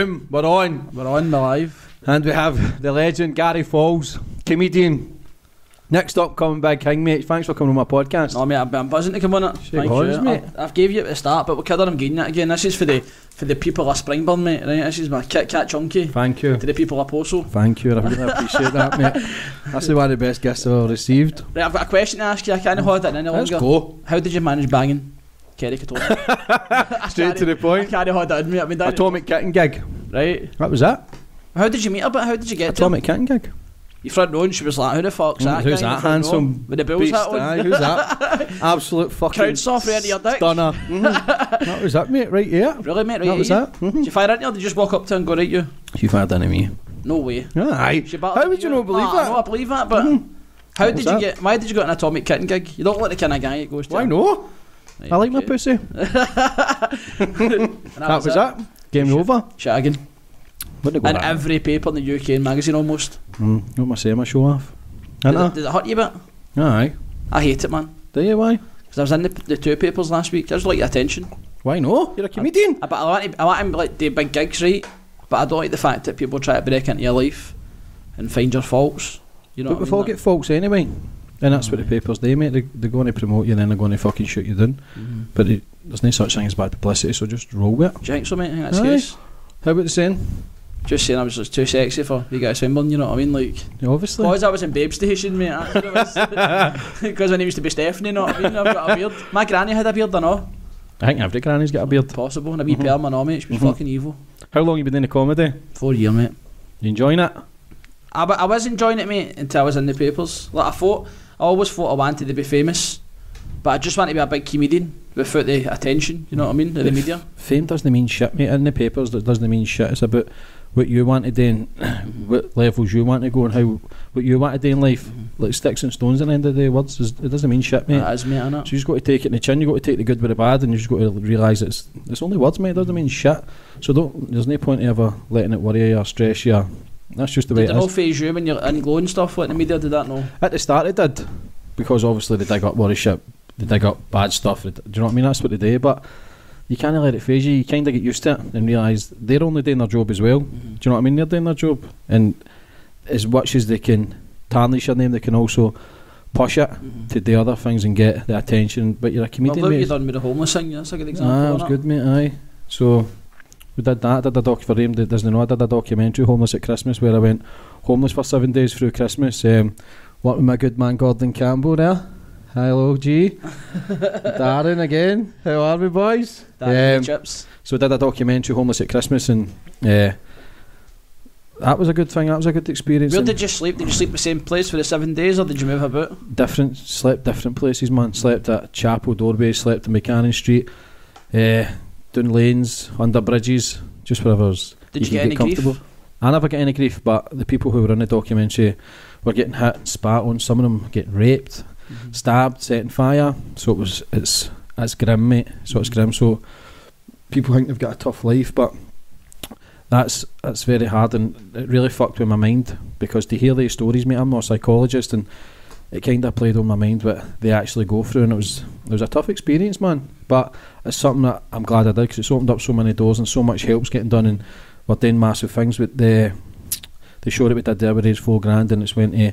Boom, we're on. We're on, we're live. And we have the legend Gary Faulds, comedian. Next up, coming big king, mate. Thanks for coming on my podcast. No, mate, I'm, I'm buzzing to come on it. Thank hands, you. mate. I, I've gave you at the start, but we're kidding, I'm getting it again. This is for the for the people of Springburn, mate, right? This is my Kit Kat Chunky. Thank you. To the people of Possil. Thank you. I really appreciate that, mate. That's one of the best gifts I've ever received. Right, I've got a question to ask you. I can't mm. hold it in any Let's longer. go. How did you manage banging Kerry Katona? Straight to the point. can't hold it in, mate. I mean, that, Atomic Kitten gig. right? That was that. How did you meet her, but how did you get to her? Atomic Kitten gig. You front row and she was like, who the fuck's that Who's guy that the front row handsome? With the Bills beast? hat on. Aye, who's that? Absolute fucking Crowd soft right into your dick. stunner. Mhm. That was it, mate. Right here. Really, mate? Right That was here? it. Mhm. Did you fire into her? Did you just walk up to her and go, right, you? You fired into me. No way. Aye. She How would you not believe Ah, that? No, I believe that, but how What did you that? get? Why did you get an atomic kitten gig? You don't look like the kind of guy that goes to. Why no? Right, I like my pussy. And That was it. Game over. Shagging. In every paper in the UK and magazine almost. Mm, what am I saying? My show off. Did it, did it hurt you a bit? I? Aye. I hate it, man. Do you? Why? Because I was in the, the two papers last week. I just like the attention. Why no? You're a comedian. I, but I want to, I want to like do big gigs, right? But I don't like the fact that people try to break into your life and find your faults. You know but we've I all mean? get faults anyway. And that's what the papers do, mate. They, they're going to promote you and then they're going to fucking shoot you down. Mhm. But it, there's no such thing as bad publicity, so just roll with it. Do you think so, mate? I think that's Aye. case. How about the saying? Just saying I was just too sexy for you guys Springburn, you know what I mean? Like, obviously. because I was in Babe Station, mate. Because my name used to be Stephanie, you know what I mean? I've got a beard. My granny had a beard, I know. I think every granny's got a beard. Possible. And a wee Mhm. perm, I know, mate. She was Mhm. fucking evil. How long you been in the comedy? Four year, mate. You enjoying it? I, I was enjoying it, mate, until I was in the papers. Like, I thought, I always thought I wanted to be famous, but I just wanted to be a big comedian without the attention, you know what I mean? Of the media. Fame doesn't mean shit, mate. In the papers, that doesn't mean shit. It's about what you want to do and what levels you want to go and how what you want to do in life. Mm-hmm. Like sticks and stones at the end of the day, words. Is, it doesn't mean shit, mate. That is, mate, innit? So you just got to take it in the chin. You've got to take the good with the bad, and you just got to realise it's it's only words, mate. It doesn't mean shit. So don't. There's no point in ever letting it worry you or stress you. That's just the way Did it it is. phase you when you're in glow and stuff like the media? Did that no? At the start, it did because obviously they dig up worry shit, they dig up bad stuff. Do you know what I mean? That's what they do, but. You can't let it phase you. You kind of get used to it and realise they're only doing their job as well. Mm-hmm. Do you know what I mean? They're doing their job, and as much as they can tarnish your name, they can also push it to do other things and get the attention. But you're a Well, comedian, look, mate. you done with the homeless thing. That's a good example. Ah, it was good, mate. Aye. So we did that. I did a doc for him doesn't know. I did a documentary, Homeless at Christmas, where I went homeless for seven days through Christmas. Um, worked with my good man Gordon Campbell there. Hello, G. Darren again. How are we, boys? That Um, chips. so I did a documentary, Homeless at Christmas, and uh, that was a good thing. That was a good experience. Where did you sleep? Did you sleep the same place for the seven days, or did you move about? different slept different places, man. Slept at Chapel Doorway, slept in Buchanan Street, uh, down lanes, under bridges, just wherever. was- Did you, can get any comfortable. grief? I never get any grief, but the people who were in the documentary were getting hit, and spat on. Some of them getting raped, Mm-hmm. stabbed, set on fire. So it was it's it's grim, mate. So it's grim. So people think they've got a tough life, but that's that's very hard, and it really fucked with my mind because to hear these stories, mate. I'm not a psychologist, and it kind of played on my mind what they actually go through, and it was it was a tough experience, man. But it's something that I'm glad I did because it's opened up so many doors and so much help's getting done, and we're doing massive things with the the show that we did there. We raised four grand, and it's went to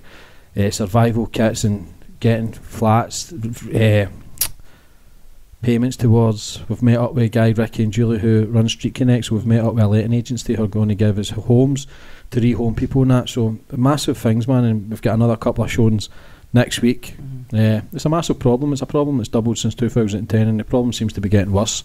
uh, survival kits and getting flats. Uh, payments towards. We've met up with a Guy, Ricky, and Julie who run Street Connects. We've met up with a letting agency who are going to give us homes to rehome people and that. So massive things, man. And we've got another couple of showings next week. Mm-hmm. Uh, it's a massive problem. It's a problem that's doubled since 2010, and the problem seems to be getting worse.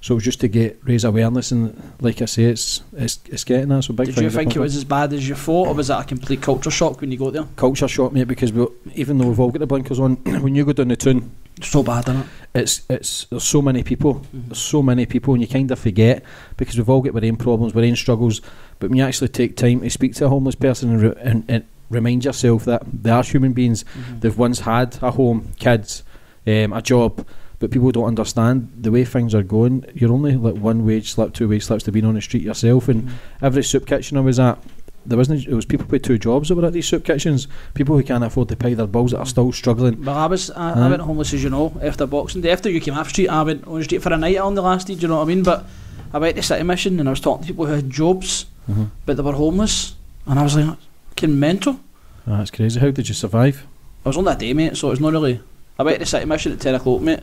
So just to get raise awareness, and like I say, it's it's, it's getting there. So big. Did you think it was as bad as you thought, or was that a complete culture shock when you got there? Culture shock, mate, because we, even though we've all got the blinkers on, when you go down the tune, so bad, isn't it? It's it's there's so many people, mm-hmm. there's so many people, and you kind of forget because we've all got our own problems, our own struggles. But when you actually take time to speak to a homeless person and, and, and remind yourself that they are human beings, mm-hmm. they've once had a home, kids, um, a job but people don't understand the way things are going. You're only like one wage slip, two wage slips to being on the street yourself. And mm-hmm. every soup kitchen I was at, there wasn't. It was people with two jobs that were at these soup kitchens. People who can't afford to pay their bills that are still struggling. But I was, I, I went homeless as you know after Boxing Day. After you came off street, I went on the street for a night on the last day. Do you know what I mean? But I went to City Mission and I was talking to people who had jobs, mm-hmm. but they were homeless, and I was like, "Fucking mental." Ah, oh, that's crazy. How did you survive? I was on that day, mate. So it's not really. I went to City Mission at ten o'clock, mate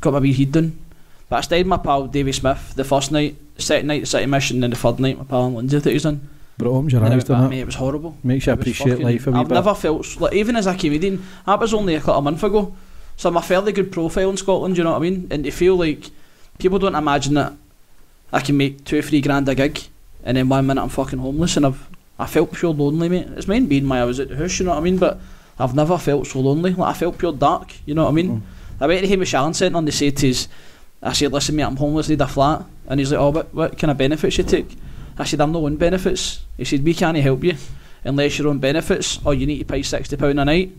got my wee heat done. But I stayed with my pal Davy Smith the first night, second night the City Mission, and the third night my pal Lindsay that he's in. But it opens your eyes, doesn't it? It was horrible. Makes you appreciate life a wee I've bit. never felt like even as a comedian. That was only a couple of months ago, so I'm a fairly good profile in Scotland. You know what I mean? And to feel like people don't imagine that I can make two, or three grand a gig, and then one minute I'm fucking homeless, and I've I felt pure lonely, mate. It's mine being my I was at the house. You know what I mean? But I've never felt so lonely. Like I felt pure dark. You know what I mean? Mm. I went to Hamish Allan Centre and they said to his, I said, listen mate, I'm homeless, need a flat. And he's like, oh, what, what kind of benefits you take? I said, I'm not on benefits. He said, we can't help you unless you're on benefits or you need to pay £60 a night.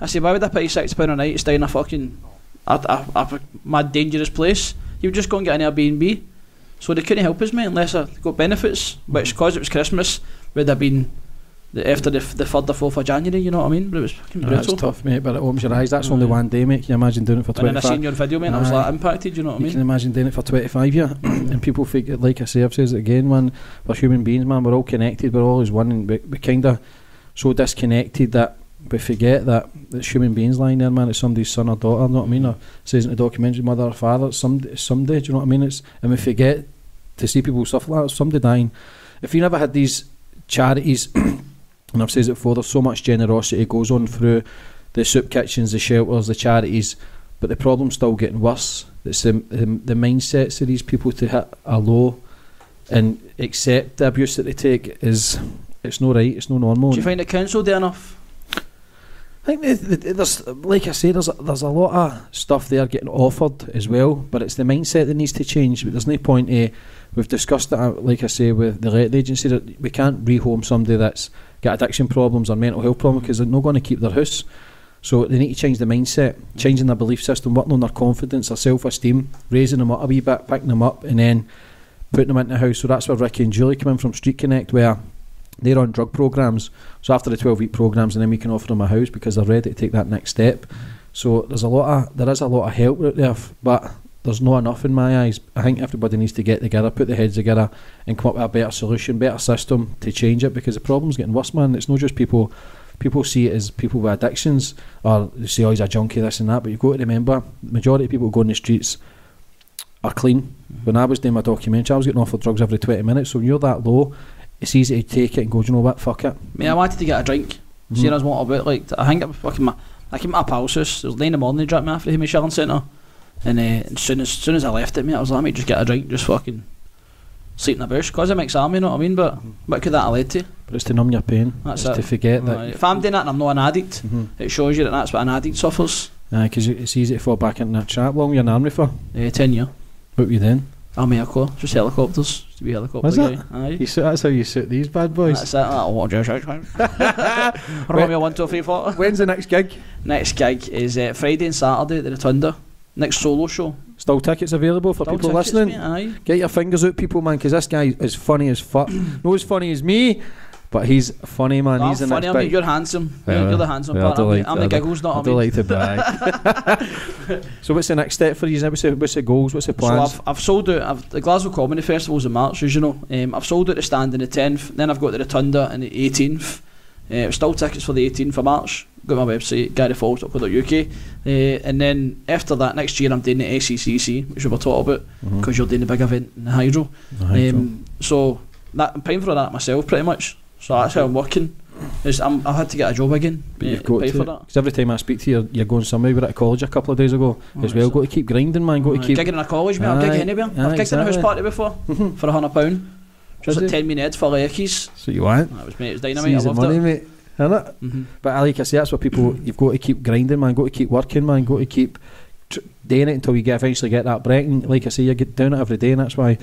I said, why would I pay £60 a night to stay in a fucking, a, a, a mad dangerous place? You would just go and get an Airbnb. So they couldn't help us, mate, unless I got benefits, which, because it was Christmas, would have been after the, the third or fourth of January, you know what I mean? But it was fucking brutal. That's tough, mate, but it opens your eyes. That's only mm. one day, mate. Can you imagine doing it for 25 And then I seen your video, mate, I was like impacted, you know what I mean? You can imagine doing it for 25 years. and people think, like I say, I've said it again, man, we're human beings, man, we're all connected, we're always one, and we, we kind of so disconnected that we forget that it's human beings lying there, man. It's somebody's son or daughter, you know what I mean? Or says in the documentary, mother or father, someday, somebody, do you know what I mean? It's, and we forget to see people suffer like that, somebody dying. If you never had these charities, and I've said it before, there's so much generosity goes on through the soup kitchens, the shelters, the charities, but the problem's still getting worse. It's the, the, the mindsets of these people to hit a low and accept the abuse that they take is it's not right, it's not normal. Do you find the council do enough? I think there's, like I say, there's a, there's a lot of stuff there getting offered as well, but it's the mindset that needs to change. But there's no point. Uh, we've discussed it, uh, like I say, with the let agency that we can't rehome somebody that's got addiction problems or mental health problems because they're not going to keep their house. So they need to change the mindset, changing their belief system, working on their confidence, their self-esteem, raising them up a wee bit, picking them up, and then putting them into the house. So that's where Ricky and Julie come in from Street Connect, where they're on drug programs. So after the 12 week programs, and then we can offer them a house because they're ready to take that next step. So there's a lot of there is a lot of help out there, but there's not enough in my eyes. I think everybody needs to get together, put their heads together, and come up with a better solution, better system to change it because the problem's getting worse, man. It's not just people. People see it as people with addictions, or they say, "Oh, he's a junkie, this and that." But you've got to remember, the majority of people go on the streets are clean. Mm-hmm. When I was doing my documentary, I was getting offered drugs every 20 minutes. So when you're that low, it's easy to take it and go, you know what, fuck it. I mean, I wanted to get a drink. Mm-hmm. Seeing as what about, like, I think it fucking my, I came to my pal's house. It was late in the morning. They dropped me off at the Allan Centre. And uh, as soon as, as soon as I left it, mate, I was like, me just get a drink, just fucking sleep in the bush. Because I'm ex-army, you know what I mean? But mm-hmm. what could that have led to? But it's to numb your pain. That's it's it. to forget right. that. If I'm doing that and I'm not an addict, mm-hmm. it shows you that that's what an addict suffers. Because uh, it's easy to fall back into that trap. long were you in army for? Uh, ten years. What were you then? Army just helicopters. To be helicopter Was guy. Aye. You suit, that's how you suit these bad boys. That's it. Oh, what Josh Romeo one two three four. When's the next gig? Next gig is uh, Friday and Saturday at the Rotunda. Next solo show. Still tickets available for Still people tickets, listening. Mate, aye. Get your fingers out, people, man, because this guy is funny as fuck. not as funny as me, But he's funny, man. I'm he's in funny, I mean, you're handsome. Yeah, you're, you're the handsome yeah, part. I'm, like- I'm the giggles, not I don't like to brag. so what's the next step for you? What's the, what's the goals? What's the So plans? I've, I've sold out. I've, the Glasgow Comedy Festival's in March, as you know. Um, I've sold out the stand on the 10th. Then I've got the Rotunda on the 18th. Uh, still tickets for the 18th of March. Go to my website, garyfaulds.co.uk. Uh, and then after that, next year I'm doing the SECC, which we were talking about, because you're doing the big event in the Hydro. The hydro. Um, so that, I'm paying for that myself, pretty much. So that's how I'm working. Is I'm, I've had to get a job again. But you've got pay to. for that. 'cause every time I speak to you, you're going somewhere. We were at college a couple of days ago Oh, as well. Got to keep grinding, man. Got to keep. gigging in a college, mate. I've gigged anywhere. aye, I've gigged in a house party before Mhm. for a hundred pound. Just a it? ten minutes for Leckies. So you want? That was mate. It was dynamite. I Season loved money, it. mate. Innit? Mm-hmm. But like I say, that's what people. You've got to keep grinding, man. Got to keep working, man. Got to keep tr- doing it until you get eventually get that break. And like I say, you get doing it every day, and that's why I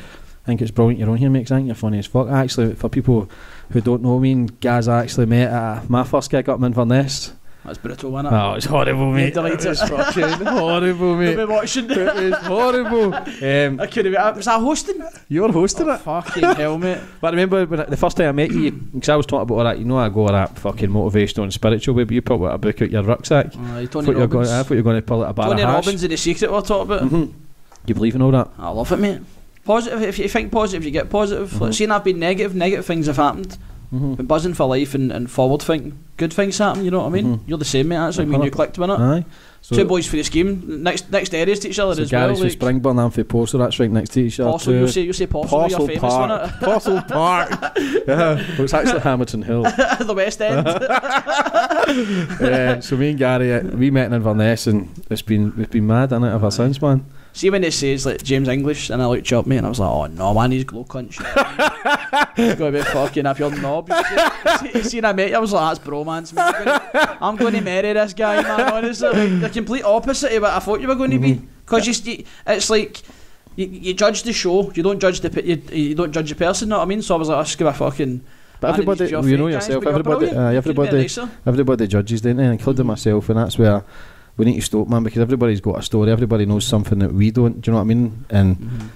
think it's brilliant. You're on here, mate. I think you're funny as fuck. Actually, for people who don't know me, and Gaz, I actually met at my first gig up in Inverness. That's brutal, wasn't it? Oh, it's horrible, mate. It was fucking horrible, mate. You'll be watching. it was horrible. Um, I could have. Was I hosting? you were hosting Oh, it. fucking hell, mate. But I remember when the first time I met you, because I was talking about all that, you know, I go all that fucking motivational and spiritual way, but you put a book out your rucksack. Aye, I Tony thought, you were going, I thought you were going to pull out a bar Tony of hash. Robbins and the secret we're talking about. hmm You believe in all that? I love it, mate. Positive. If you think positive, you get positive. Mhm. Like, seeing I've been negative, negative things have happened. Mm-hmm. Been buzzing for life and, and forward thinking. Good things happen. You know what I mean? Mhm. You're the same, mate. That's how me and you clicked with it. Aye. So, Two boys for the scheme. Next next areas to each other so as well. Gary's Like, from Springburn, I'm from Porcelain, that's right next to each other. Possil, you say you say Possil. Possil You're famous for Park. Possil Park. yeah. Well, it's actually Hamilton Hill. the West End. yeah, so me and Gary, uh, we met in Inverness and it's been, it's been mad, innit, ever since, man. See when it says like James English and I looked up mate and I was like, oh no man, he's glow cunt. He's gonna be fucking up your knob. You see, you I met I was like, that's bromance, man. I'm gonna, I'm gonna marry this guy, man. Honestly, like, the complete opposite of what I thought you were going to be. Because you, st- it's like you, you judge the show, you don't judge the you, you don't judge the person. Know what I mean? So I was like, I just give a fucking. But everybody, you're know fake, guys, yourself, everybody, uh, everybody, everybody judges, don't they, including myself, and that's where we need to stop, man, because everybody's got a story, everybody knows something that we don't, do you know what I mean? And Mm-hmm.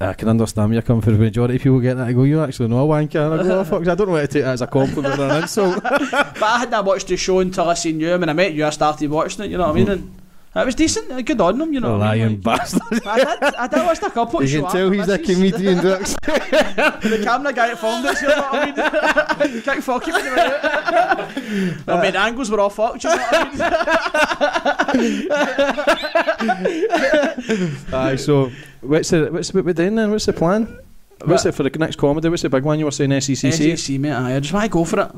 I can understand where you're coming from. The majority of people get that. I go, you actually know a wanker. And I go, oh, fuck, I don't know whether to take that as a compliment or an insult. But I hadn't watched the show until I seen you. When I met you, I started watching it. You know what I mean? And it was decent. Good on them. You know. Lying mean? bastard. I did. I did watch a couple. You can tell he's a comedian, Dux. The camera guy that filmed it. You know what I mean? Can't fuck him. I mean, angles were all fucked. You know what I mean? Aye, so what's the what's what we're doing then? What's the plan? What's it for the next comedy? What's the big one you were saying? SECC. SEC, mate. aye, I just want to go for it.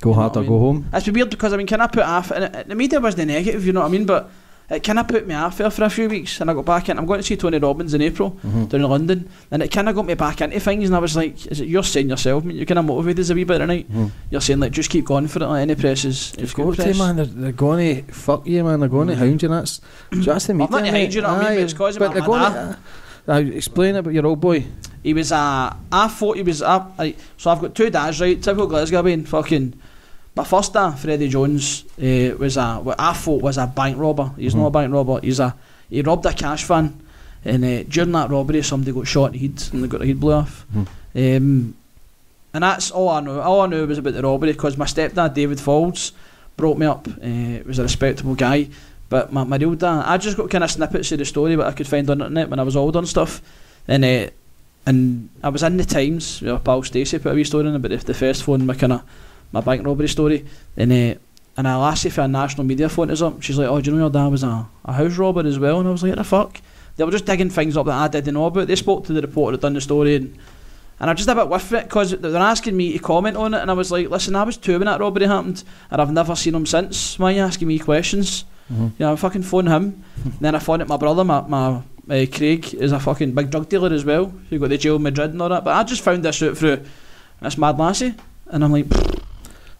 Go hard or go home. It's weird because I mean, can I put off? And the media wasn't negative, you know what I mean? But it kind of put me off there for a few weeks, and I got back in. I'm going to see Tony Robbins in April Mhm. down in London, and it kind of got me back into things. And I was like, "Is it you're saying yourself? I mean, you're kind of motivated us a wee bit tonight. Mhm. You're saying like, just keep going for it. Like any press is, is good got to, man. They're, they're going to fuck you, man. They're going to hound you. That's so that's the media. not to mate. hound you, you know what I mean, but it's 'cause of but they're going to. Uh, explain about your old boy. He was uh i thought he was a. Like, so I've got two dads, right? Typical Glasgow being fucking. My first dad, Freddie Jones, uh, was a. What I thought was a bank robber. He's not a Mhm. bank robber. He's a. He robbed a cash van, and uh, during that robbery, somebody got shot in the head, and they got their head blew off. Mhm. Um, and that's all I know. All I knew was about the robbery because my stepdad, David Faulds, brought me up. Uh, was a respectable guy. But my, my real dad, I just got kind of snippets of the story what I could find on the internet when I was older and stuff. And uh, and I was in the Times, with my pal Stacey put a wee story in about the, the first phone, my kind of my bank robbery story. And uh, and a lassie for a national media phoned us up. She's like, "Oh, do you know your dad was a, a house robber as well?" And I was like, "What the fuck?" They were just digging things up that I didn't know about. They spoke to the reporter that done the story, and and I just a bit with it because they're asking me to comment on it, and I was like, "Listen, I was two when that robbery happened, and I've never seen him since. Why are you asking me questions?" Mhm. You know, I fucking phone him. then I phoned it my brother, my, my uh, Craig, is a fucking big drug dealer as well. Who got the jail in Madrid and all that. But I just found this out through this mad lassie, and I'm like,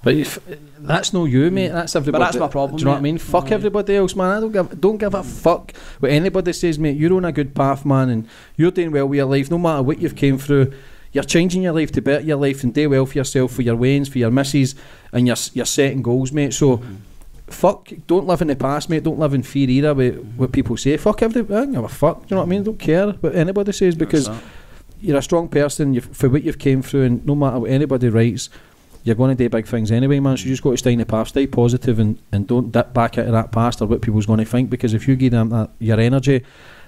But if, that's no you, mate. That's everybody. But that's my problem, Do you know what I mean? Fuck everybody else, man. I don't give don't give a fuck what anybody says, mate. You're on a good path, man, and you're doing well with your life. No matter what you've came through, you're changing your life to better your life and do well for yourself, for your wains, for your misses, and you're you're setting goals, mate. So. Fuck! Don't live in the past, mate. Don't live in fear either. With what people say. Fuck everybody. I don't give a fuck. Do you know what I mean? don't care what anybody says because you're a strong person. You've, for what you've came through, and no matter what anybody writes, you're going to do big things anyway, man. So you just got to stay in the past, stay positive, and, and don't dip back into that past or what people's going to think. Because if you give them that, your energy,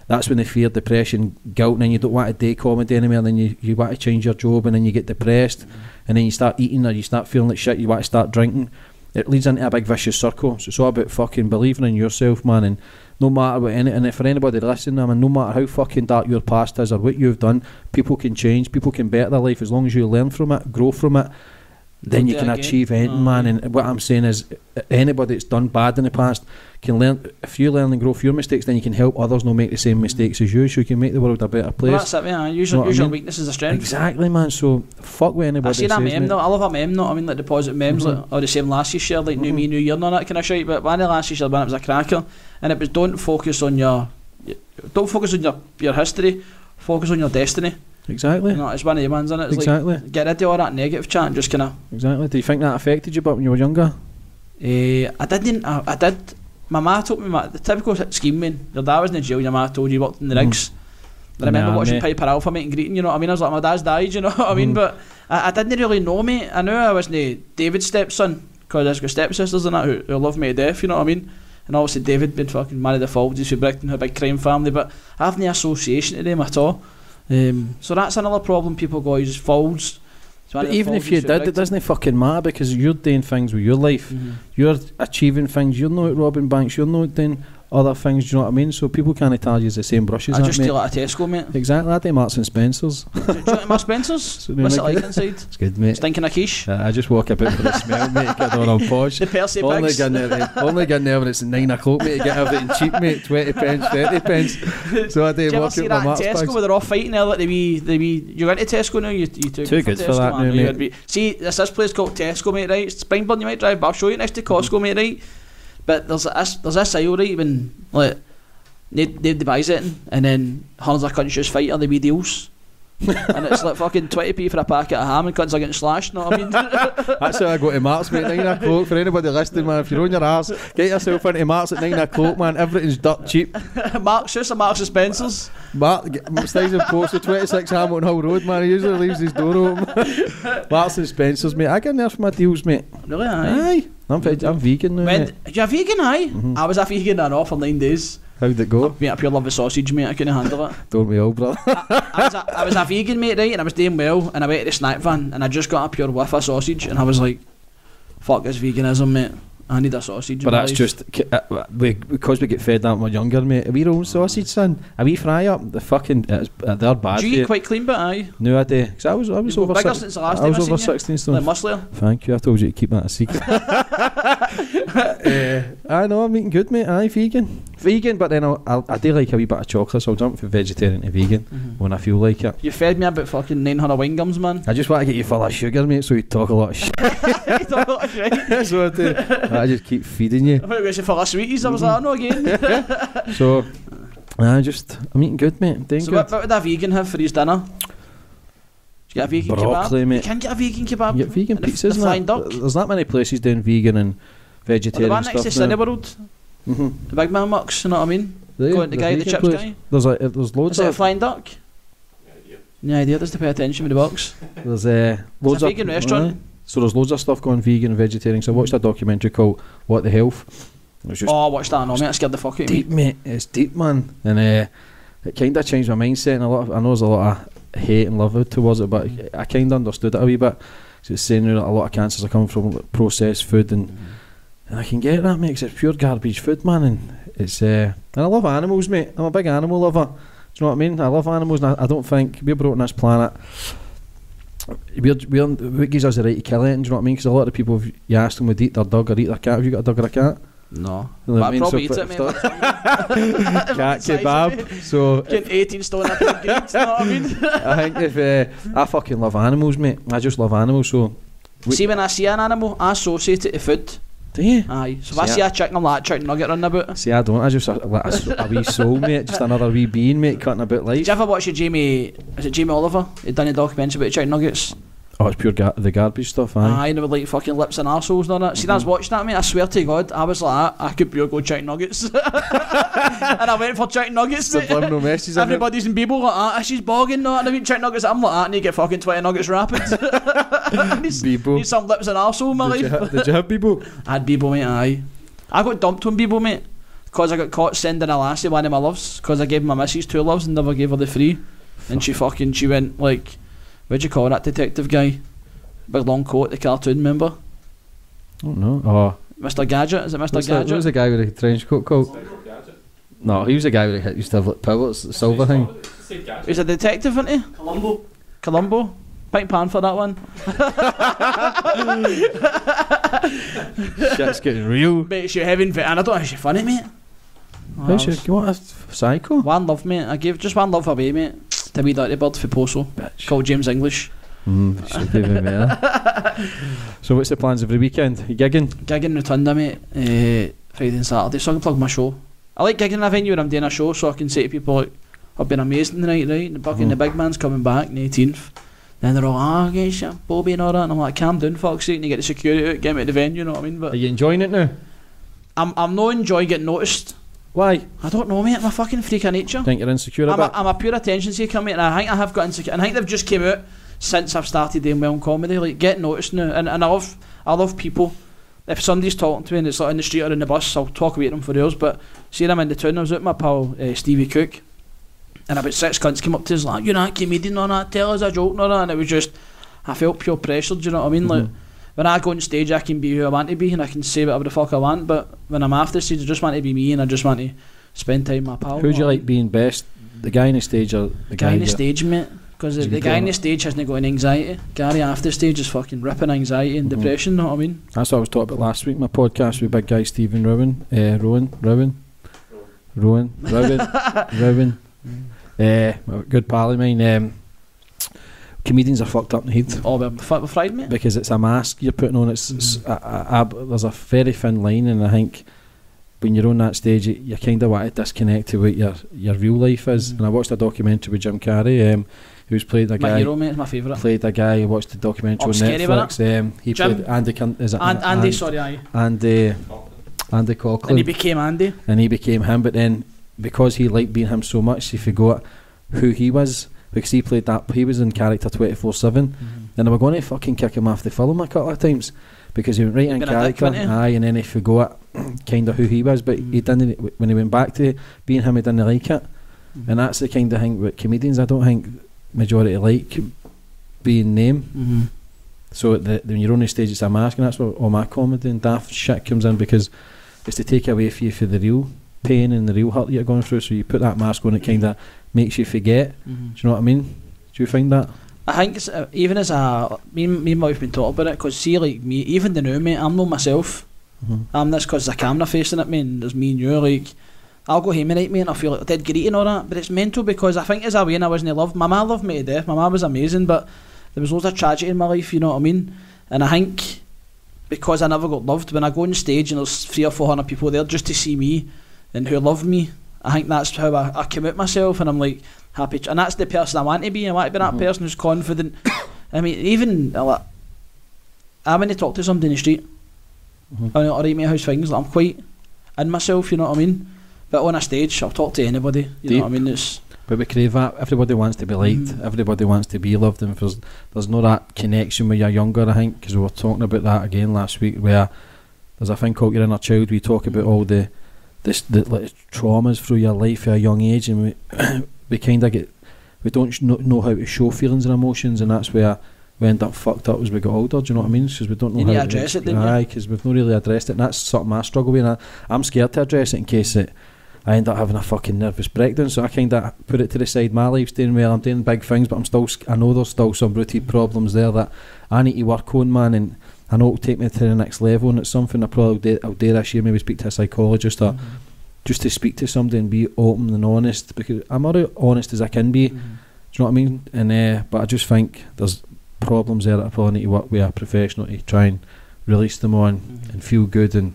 that's when they fear depression, guilt, and then you don't want to do comedy anymore. And then you, you want to change your job, and then you get depressed, and then you start eating or you start feeling like shit. You want to start drinking. It leads into a big vicious circle. So it's all about fucking believing in yourself, man, and no matter what any, and for anybody listening, I mean, no matter how fucking dark your past is or what you've done, people can change, people can better their life as long as you learn from it, grow from it. Then you can achieve anything, Aye. man. And what I'm saying is, anybody that's done bad in the past can learn. If you learn and grow from your mistakes, then you can help others not make the same mistakes as you, so you can make the world a better Well, place. that's it, man. Use Know your, I mean? weakness as a strength. Exactly, man. So fuck with anybody I see that meme mate. though. I love that meme though. I mean, like deposit memes, Mhm. like or the same last year's share, like new Mhm. me, new year, and all that kind of shit. But one of the last share, when it was a cracker, and it was don't focus on your, don't focus on your your history, focus on your destiny. Exactly, You know, it's one of the ones, and it's exactly, like get rid of all that negative chat and just kind of. exactly. Do you think that affected you, but when you were younger? Uh, I didn't. I, I did. My ma told me my, the typical scheme man. Your dad was in jail. Your ma told you you worked in the Mhm. rigs. I remember the watching army. Piper Alpha meet and greeting. You know what I mean? I was like, my dad's died. You know what I mean? Mhm. But I, I didn't really know me. I knew I wasn't David's stepson because I've got stepsisters and that who, who love me to death. You know what I mean? And obviously David been fucking married the Folds for Brighton, a big crime family. But I have no association to them at all. Um, so that's another problem people go use Folds. But even if you did, it doesn't fucking matter because you're doing things with your life. Mhm. You're achieving things. You're not robbing banks. You're not doing other things. Do you know what I mean? So people can't tell you the same brushes. I just steal out of Tesco, mate. Exactly. I do Marks and Spencers. do, you my Spencer's? So What's it like inside? It's good, mate. Stinking a quiche? Uh, I just walk about for the smell, mate. Get on on posh. The Percy Only pigs? getting there, only getting there when it's nine o'clock, mate. To get everything cheap, mate. Twenty pence, thirty pence. So I do Do you ever walk out my Marks Tesco bags. where they're all fighting there? Like they be, they be. You're into Tesco now. You, you too, Too good for Tesco, that man. now, mate. Be. See, there's this place called Tesco, mate. Right, it's Springburn. You might drive, but I'll show you next to Costco, mate. Right, but there's this, there's this aisle right when like they they buys it and then hundreds of cunts just fight on the wee deals. and it's like fucking 20p for a packet of ham and cunts are getting slashed, know what I mean? That's how I go to Marks, mate. Nine o'clock. For anybody listening, man, if you're on your arse, get yourself into Marks at nine o'clock, man. Everything's dirt cheap. Marks, just a Marks and Spencer's. Mark, stays in post with 26 Hamilton Hill Road, man. He usually leaves his door open. Marks and Spencer's, mate. I get there for my deals, mate. Really, aye. Aye. I'm, I'm vegan now, When, mate. you a vegan, aye? Mhm. I was a vegan and off for nine days. How'd it go? Mate, I pure love the sausage, mate. I couldn't handle it. Don't we all, brother? I was, a, I was a vegan, mate, right? And I was doing well. And I went to the snack van and I just got a pure whiff of sausage. And I was like, fuck this veganism, mate. I need a sausage. But that's life. just uh, we, because we get fed that when we're younger, mate. A wee roll sausage, son. A wee fry up. The fucking it's, uh, they're bad. Do you eat quite clean, but aye? No, I do. 'Cause I was I was You've over bigger six, since the last I was I over sixteen stone. Like muscler. Thank you. I told you to keep that a secret. uh, I know I'm eating good, mate. Aye, vegan, vegan. But then I'll, I'll, I do like a wee bit of chocolate, so I'll jump from vegetarian to vegan mm-hmm. when I feel like it. You fed me about fucking 900 wine gums, man. I just want to get you full of sugar, mate, so you talk a lot of shit. Talk a lot of shit. That's what I do. I just keep feeding you. I thought you were full of sweeties. I was like, no, again. So, I just I'm eating good, mate. Doing so good. what, what would a vegan have for his dinner? You get a vegan Broccoli, kebab? mate. You can get a vegan kebab. You get vegan And the- the that. Duck. There's not many places doing vegan and Or the vegetarian one next to stuff. now. Cineworld. Mm-hmm. The big man mucks, you know what I mean? Going, the guy, the chips guy. There's a, there's loads Is it a of flying duck? No idea. There's to pay attention with the box. there's uh, loads it's a of vegan restaurant. Aye. so there's loads of stuff going vegan and vegetarian. So I watched a documentary called What the Health. Just Oh, I watched that. No, mate, it scared the fuck out of me. deep, mate. It's deep, man, and uh, it kind of changed my mindset. And a lot, of, I know there's a lot of hate and love towards it, but I kind of understood it a wee bit. So it's saying that a lot of cancers are coming from processed food, and and I can get that, mate. 'cause it's pure garbage food, man, and it's uh, and I love animals, mate. I'm a big animal lover. Do you know what I mean? I love animals, and I, I don't think we're brought on this planet. We're, we're, what gives us the right to kill it? Do you know what I mean? Because a lot of people, you ask them, would eat their dog or eat their cat. Have you got a dog or a cat? No. You know But I mean? probably So eat it, mate. cat kebab. So Getting 18 stone up in the greens, you know what I mean? I think if uh, I fucking love animals, mate. I just love animals. So See, when I see an animal, I associate it to food. Do you? Aye. So if I See, see a chicken, I'm like, chicken nugget running about. See, I don't. I just like a, s- a wee soul, mate. Just another wee being, mate, cutting about life. Did you ever watch the Jamie, is it Jamie Oliver? He done a documentary about chicken nuggets. Oh, it's pure ga- the garbage stuff, aye. Aye, they were like fucking lips and arseholes and all that. See, I was watching that, mate. I swear to God, I was like, I could pure go chicken nuggets. and I went for chicken nuggets, mate. Subliminal messages. Everybody's in Bebo like ah, that. She's bogging, no, and I mean chicken nuggets. I'm like ah, that, and you get fucking 20 nuggets rapid. Bebo. need some lips and arsehole in my Did you, life. ha- did you have people? I had Bebo, mate, aye. I got dumped on Bebo, mate. Because I got caught sending a lassie one of my loves. Because I gave my missus two loves and never gave her the three. And she fucking, she went like, what'd you call that detective guy? Big long coat, the cartoon member. Oh no. Oh, Mr. Gadget, is it Mr. what's the, Gadget? what was the guy with the trench coat called? No, he was the guy with the used to have like powers, the silver thing. He's a detective, isn't he? Columbo. Columbo. Pint pan for that one. Shit's getting real. Makes you heaven fit, and I don't think she's funny, mate. How's your, what a psycho? One love, mate. I gave just one love away, mate. To me, dirty bird for Poso. Bitch. Called James English. Mm, should better. so what's the plans over the weekend? You gigging? Gig in Rotunda, mate. Uh, Friday and Saturday, so I can plug my show. I like gigging in a venue when I'm doing a show, so I can say to people, like, I've been amazing tonight, right? The fucking the Mhm. big man's coming back, the 18th. Then they're all, ah, oh, get shit, Bobby and all that. And I'm like, calm down, fuck's sake, and you get the security out, get me to the venue, you know what I mean? But Are you enjoying it now? I'm, I'm not enjoying getting noticed. Why? I don't know, mate. I'm a fucking freak of nature. Think you're insecure I'm a? I'm a pure attention seeker, mate, and I think I have got insecure. And I think they've just came out since I've started doing well in comedy. Like, get noticed now. And, and I love I love people. If somebody's talking to me and it's like in the street or in the bus, I'll talk about them for hours. But see, I'm in the town. I was with my pal uh, Stevie Cook, and about six cunts came up to us like, "You're not comedian or that? Tell us a joke or that." And it was just, I felt pure pressure. Do you know what I mean? Like. When I go on stage, I can be who I want to be, and I can say whatever the fuck I want. But when I'm after stage, I just want to be me, and I just want to spend time with my pal. Who do you know what I like being best? The guy on the stage or the the guy? guy on the stage, mate. Because the, the guy on the stage hasn't got any anxiety. Gary after stage is fucking ripping anxiety and Mhm. depression. Know what I mean? That's what I was talking about last week. My podcast with big guy Stephen Rowan, uh, Rowan, Rowan, Rowan, Rowan, Rowan. Uh, good pal of mine. Um, comedians are fucked up in the head Oh, we're, f- fried, mate. because it's a mask you're putting on. It's, it's a, a, a, there's a very thin line, and I think when you're on that stage, you, you kind of want to disconnect to what your your real life is. Mhm. And I watched a documentary with Jim Carrey, um, who's played a My guy. My hero, mate, my favourite. Played a guy. I watched the documentary Oh, on Netflix. Um, he Jim? played Andy. Is it And, An- Andy, An- sorry, aye. Andy, Andy Coughlin, And he became Andy. and he became him. But then because he liked being him so much, he forgot who he was because he played that. He was in character twenty four seven. And they were going to fucking kick him off the film a couple of times because he went right in Been a dick, character. he? Aye, and then he forgot kind of who he was. But he Mm. didn't. When he went back to being him, he didn't like it. And that's the kind of thing with comedians. I don't think majority like being name. Mm-hmm. So the, when you're on the stage, it's a mask, and that's where all my comedy and daft shit comes in because it's to take away for you for the real pain and the real hurt you're going through. So you put that mask on, it kind of makes you forget. Do you know what I mean? Do you find that? I think it's, uh, even as a me, and- me and my wife been talking about it because see like me even the new mate I'm not myself Mm-hmm. I'm this because the camera facing at me and there's me and you like I'll go home and night mate and I feel like dead greedy and all that but it's mental because I think as a way and I wasn't loved my mum loved me to death my mum was amazing but there was loads of tragedy in my life you know what I mean and I think because I never got loved when I go on stage and there's three or four hundred people there just to see me and who love me I think that's how I, I commit myself and I'm like happy and that's the person I want to be I want to be that Mhm. person who's confident I mean even uh, like, I when to talk to somebody in the street Mhm. and alright mate how's things like, I'm quite in myself you know what I mean but on a stage I'll talk to anybody you know what I mean it's But we crave that. Everybody wants to be liked. Mhm. Everybody wants to be loved. And there's, there's no that connection when you're younger, I think, because we were talking about that again last week, where there's a thing called your inner child. We talk about all the this the like, traumas through your life at a young age, and we we kind of get we don't know, know how to show feelings and emotions, and that's where we end up fucked up as we get older. Do you know what I mean? Because we don't know You how to address it? Aye, because we've not really addressed it. And that's something I struggle with. And I, I'm scared to address it in case it. I end up having a fucking nervous breakdown, so I kind of put it to the side. My life's doing well, I'm doing big things, but I'm still, I know there's still some rooted problems there that I need to work on, man, and I know it'll take me to the next level, and it's something I probably do, I'll do this year, maybe speak to a psychologist or mm-hmm. just to speak to somebody and be open and honest, because I'm already honest as I can be, mm-hmm. do you know what I mean? And uh, But I just think there's problems there that I probably need to work with a professional to try and release them on mm-hmm. and feel good and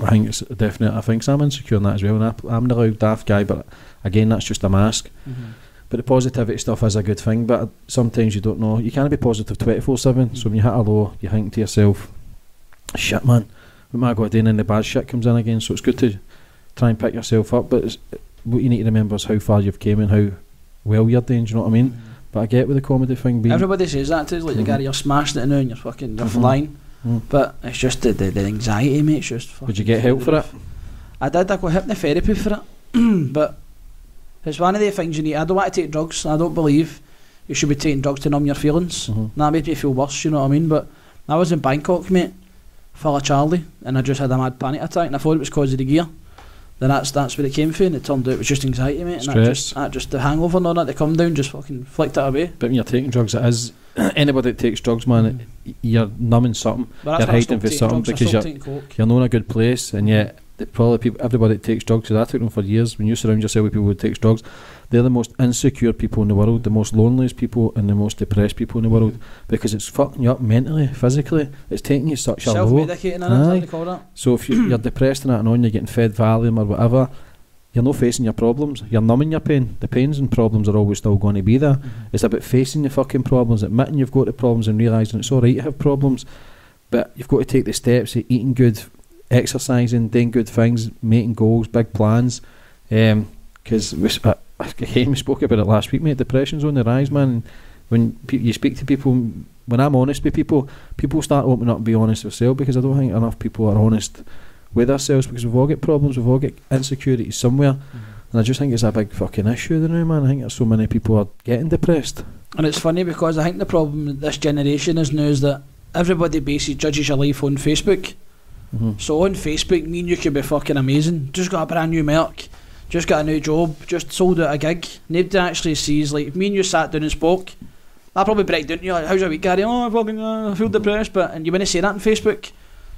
I think it's definitely I think so. I'm insecure in that as well and I, I'm the loud daft guy but again that's just a mask But the positivity stuff is a good thing, but sometimes you don't know. You can't be positive 24 7. So when you hit a low, you think to yourself, shit, man, what am I going to do? And then the bad shit comes in again. So it's good to try and pick yourself up. But it's, what you need to remember is how far you've came and how well you're doing. Do you know what I mean? But I get with the comedy thing being. Everybody says that too, like Mhm. you Gary, you're smashing it now and you're fucking, you're Mhm. flying. Mm. But it's just the, the, the anxiety, mate. It's just. Did you get help for it? I did. I got hypnotherapy for it, but it's one of the things you need. I don't want to take drugs. I don't believe you should be taking drugs to numb your feelings. Mhm. That made me feel worse. You know what I mean? But I was in Bangkok, mate, full of Charlie, and I just had a mad panic attack, and I thought it was because of the gear. Then that's that's where it came from, and it turned out it was just anxiety, mate. And that just, Stress. that just the hangover and all that, they come down, just fucking flicked it away. But when you're taking drugs, it is. anybody that takes drugs, man, Mm. you're numbing something. But that's You're hiding for something drugs, because you're-. You're not in a good place, and yet the, probably people, everybody that takes drugs, because I took them for years. When you surround yourself with people who takes drugs, they're the most insecure people in the world, the most loneliest people, and the most depressed people in the world because it's fucking you up mentally, physically. It's taking you such a low. Aye. that. So if you, you're depressed and that and on, you're getting fed Valium or whatever, you're not facing your problems. You're numbing your pain. The pains and problems are always still going to be there. It's about facing the fucking problems, admitting you've got the problems and realising it's alright to have problems. But you've got to take the steps of eating good, exercising, doing good things, making goals, big plans. Because we, uh, again, we spoke about it last week, mate. Depression's on the rise, man. When pe- you speak to people, when I'm honest with people, people start opening up and be honest with themselves because I don't think enough people are honest with ourselves because we've all got problems, we've all got insecurities somewhere. And I just think it's a big fucking issue there now, man. I think there's so many people are getting depressed. And it's funny because I think the problem with this generation is now is that everybody basically judges your life on Facebook. Mm-hmm. So on Facebook, me and you could be fucking amazing. Just got a brand new Merc, just got a new job, just sold out a gig. Nobody actually sees like if me and you sat down and spoke. I'll probably break down to you like, how's your week, Gary? Oh, I fucking uh, I feel depressed, but and you wouldn't say that on Facebook.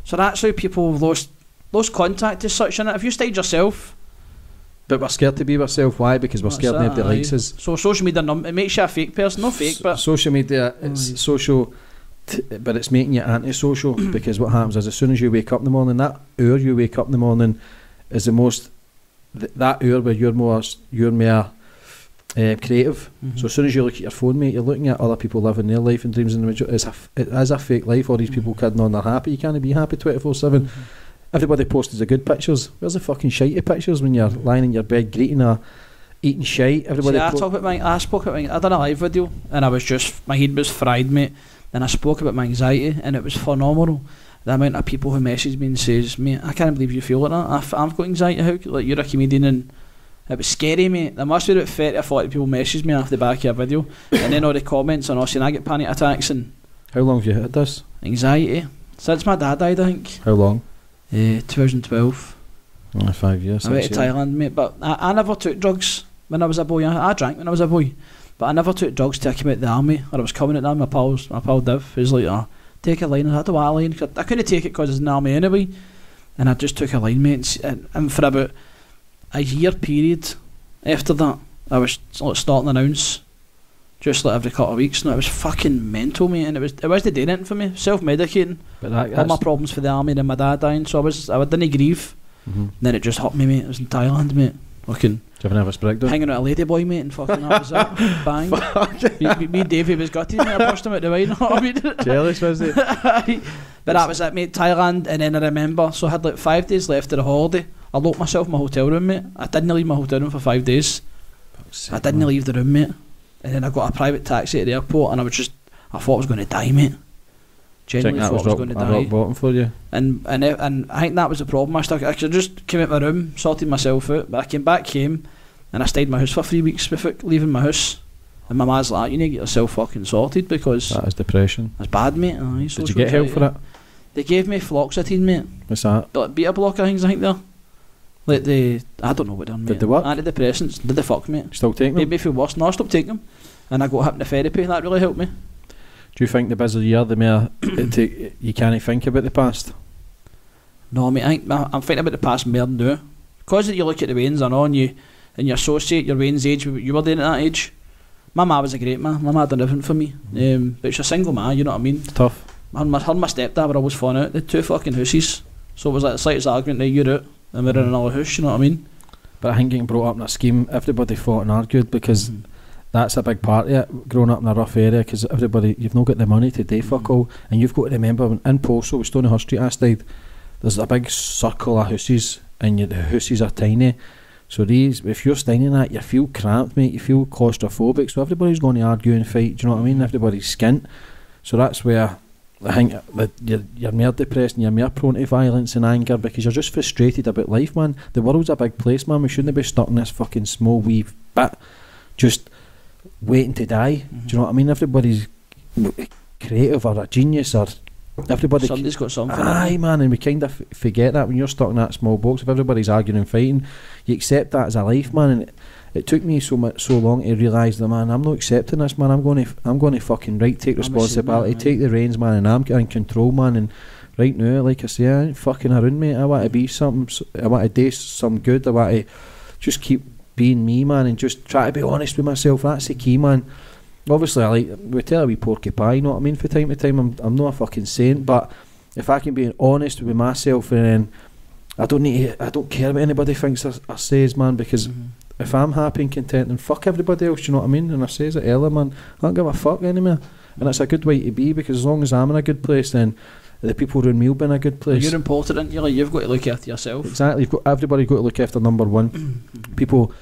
So that's how people have lost lost contact as such. And if you stayed yourself, But we're scared to be ourselves. Why? Because we're That's scared it, nobody likes us. so social media num- it makes you a fake person, not fake, but social media, it's social, but it's making you antisocial because what happens is as soon as you wake up in the morning, that hour you wake up in the morning is the most. Th- that hour where you're more, you're more uh, creative. Mhm. So as soon as you look at your phone, mate, you're looking at other people living their life and dreams, and it's a, f- it is a fake life. All these people Mhm. kidding on they're happy. You can't be happy twenty four seven. Everybody posts the good pictures. Where's the fucking shitey pictures when you're lying in your bed greeting or eating shite? Everybody. See, I po- talk about my, I spoke about my, I done a live video and I was just, my head was fried, mate. Then I spoke about my anxiety and it was phenomenal. The amount of people who messaged me and says, mate, I can't believe you feel like that. I've, I've got anxiety. How, like, you're a comedian and it was scary, mate. There must be about 30 or 40 people messaged me after the back of your video. and then all the comments and all saying I get panic attacks and How long have you had this? anxiety. Since my dad died, I think. How long? Uh, 2012. Oh, five years. I went to. Thailand, mate, but I, I never took drugs when I was a boy. I, I drank when I was a boy, but I never took drugs till I came out the army or I was coming out the army. My pals, my pal Div, was like, oh, take a line. I don't want a line. 'cause I couldn't take it because I was in the army anyway. And I just took a line, mate. And, and, for about a year period after that, I was like starting an ounce just like every couple of weeks. And it was fucking mental, mate. And it was it was the doing it for me, self medicating. But that, All my problems for the army and my dad dying. So I was I didn't grieve. Mhm. Then it just hit me, mate. It was in Thailand, mate. Fucking Do you have a breakdown? hanging out a ladyboy, mate, and fucking that was it. Bang. me, me, me and Davey was gutted, mate. I pushed him out the way, you know what I mean? Jealous, was it? but that was it, mate. Thailand, and then I remember, so I had like five days left of the holiday. I locked myself in my hotel room, mate. I didn't leave my hotel room for five days. I didn't leave the room, mate. And then I got a private taxi at the airport, and I was just, I thought I was going to die, mate. Genuinely that thought was I was rock, going to die. rock bottom for you. And and it- and I think that was the problem. I stuck. I just came out my room, sorted myself out, but I came back home, and I stayed in my house for three weeks before leaving my house. And my ma's like, "You need to get yourself fucking sorted because That is depression. that's bad, mate." Aye, Did you get help for it? They gave me fluoxetine, mate. What's that? Like beta blocker things, I think they're like the I don't know what they're. Did mate. they work? Antidepressants. Did they fuck me? Still taking Made me feel worse. No, I stopped taking them, and I got hypnotherapy. And that really helped me. Do you think the busier you are, the more it you can't think about the past? No, I think I- I'm thinking about the past more than now. Because you look at the Waynes and on you, and you associate your Wayne's age with what you were doing at that age. My ma was a great man. My ma done everything for me. Um, but she's a single man, you know what I mean? Tough. Her and my, her and my stepdad were always falling out. They had two fucking hooses. So it was like the slightest argument, now you're out, and we're in another house, you know what I mean? But I think getting brought up in a scheme, everybody fought and argued because Mhm. That's a big part of it. Growing up in a rough area, because everybody, you've not got the money to do fuck mm-hmm. all, and you've got to remember when in Possil, with Stonyhurst Street, I stayed. There's a big circle of houses, and you, the houses are tiny. So these, if you're staying in that, you feel cramped, mate. You feel claustrophobic. So everybody's going to argue and fight. Do you know what I mean? Mm-hmm. Everybody's skint. So that's where I think that you're, you're more depressed and you're more prone to violence and anger because you're just frustrated about life, man. The world's a big place, man. We shouldn't be stuck in this fucking small wee bit, just waiting to die. Mm-hmm. Do you know what I mean? Everybody's creative or a genius or everybody. Somebody's got something. Aye, man, and we kind of f- forget that when you're stuck in that small box. If everybody's arguing and fighting, you accept that as a life, man. And it, it took me so much, so long to realise that, man, I'm not accepting this, man. I'm going to, I'm going to fucking right take responsibility, man, take the reins, man, and I'm in control, man. And right now, like I say, I ain't fucking around, mate. I want to be something. I want to do some good. I want to just keep being me, man, and just try to be honest with myself. That's the key, man. Obviously, I like we tell a wee porcupine, you know what I mean. From time to time, I'm I'm not a fucking saint, but if I can be honest with myself, and then I don't need, to, I don't care what anybody thinks or, or says, man, because Mhm. if I'm happy and content, then fuck everybody else. You know what I mean? And I says it earlier, man. I don't give a fuck anymore, and it's a good way to be because as long as I'm in a good place, then the people around me will be in a good place. You're important, aren't you? Like, you've got to look after yourself. Exactly. You've got everybody got to look after number one. People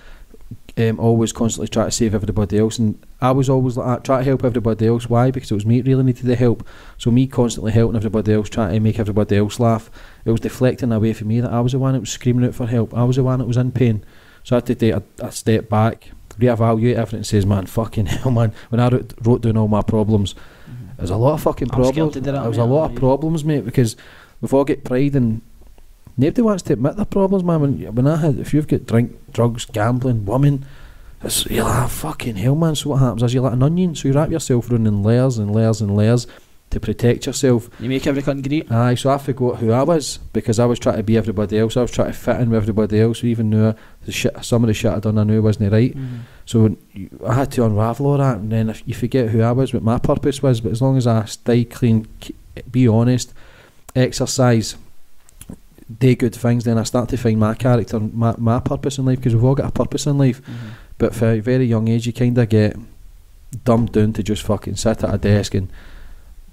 um, always constantly try to save everybody else, and I was always like that, try to help everybody else. Why? Because it was me that really needed the help. So me constantly helping everybody else, trying to make everybody else laugh. It was deflecting away from me that I was the one that was screaming out for help. I was the one that was in pain. So I had to take a, a step back, reevaluate everything, and says, "Man, fucking hell, man." When I wrote, wrote down all my problems, there's a lot of fucking problems. to do that, There was a lot of problems, mate, because we've all got pride and nobody wants to admit their problems, man. When, when I had, if you've got drink, drugs, gambling, women, it's, you're like, ah, fucking hell, man. So what happens is you're like an onion, so you wrap yourself around in layers and layers and layers to protect yourself. You make every cunt great. Aye, so I forgot who I was because I was trying to be everybody else. I was trying to fit in with everybody else, even though the shit, some of the shit I done I knew wasn't right. Mm-hmm. So when you, I had to unravel all that, and then if you forget who I was, what my purpose was. But as long as I stay clean, be honest, exercise, do good things, then I start to find my character, my my purpose in life. Because we've all got a purpose in life. Mm-hmm. But for a very young age, you kind of get dumbed down to just fucking sit at a desk and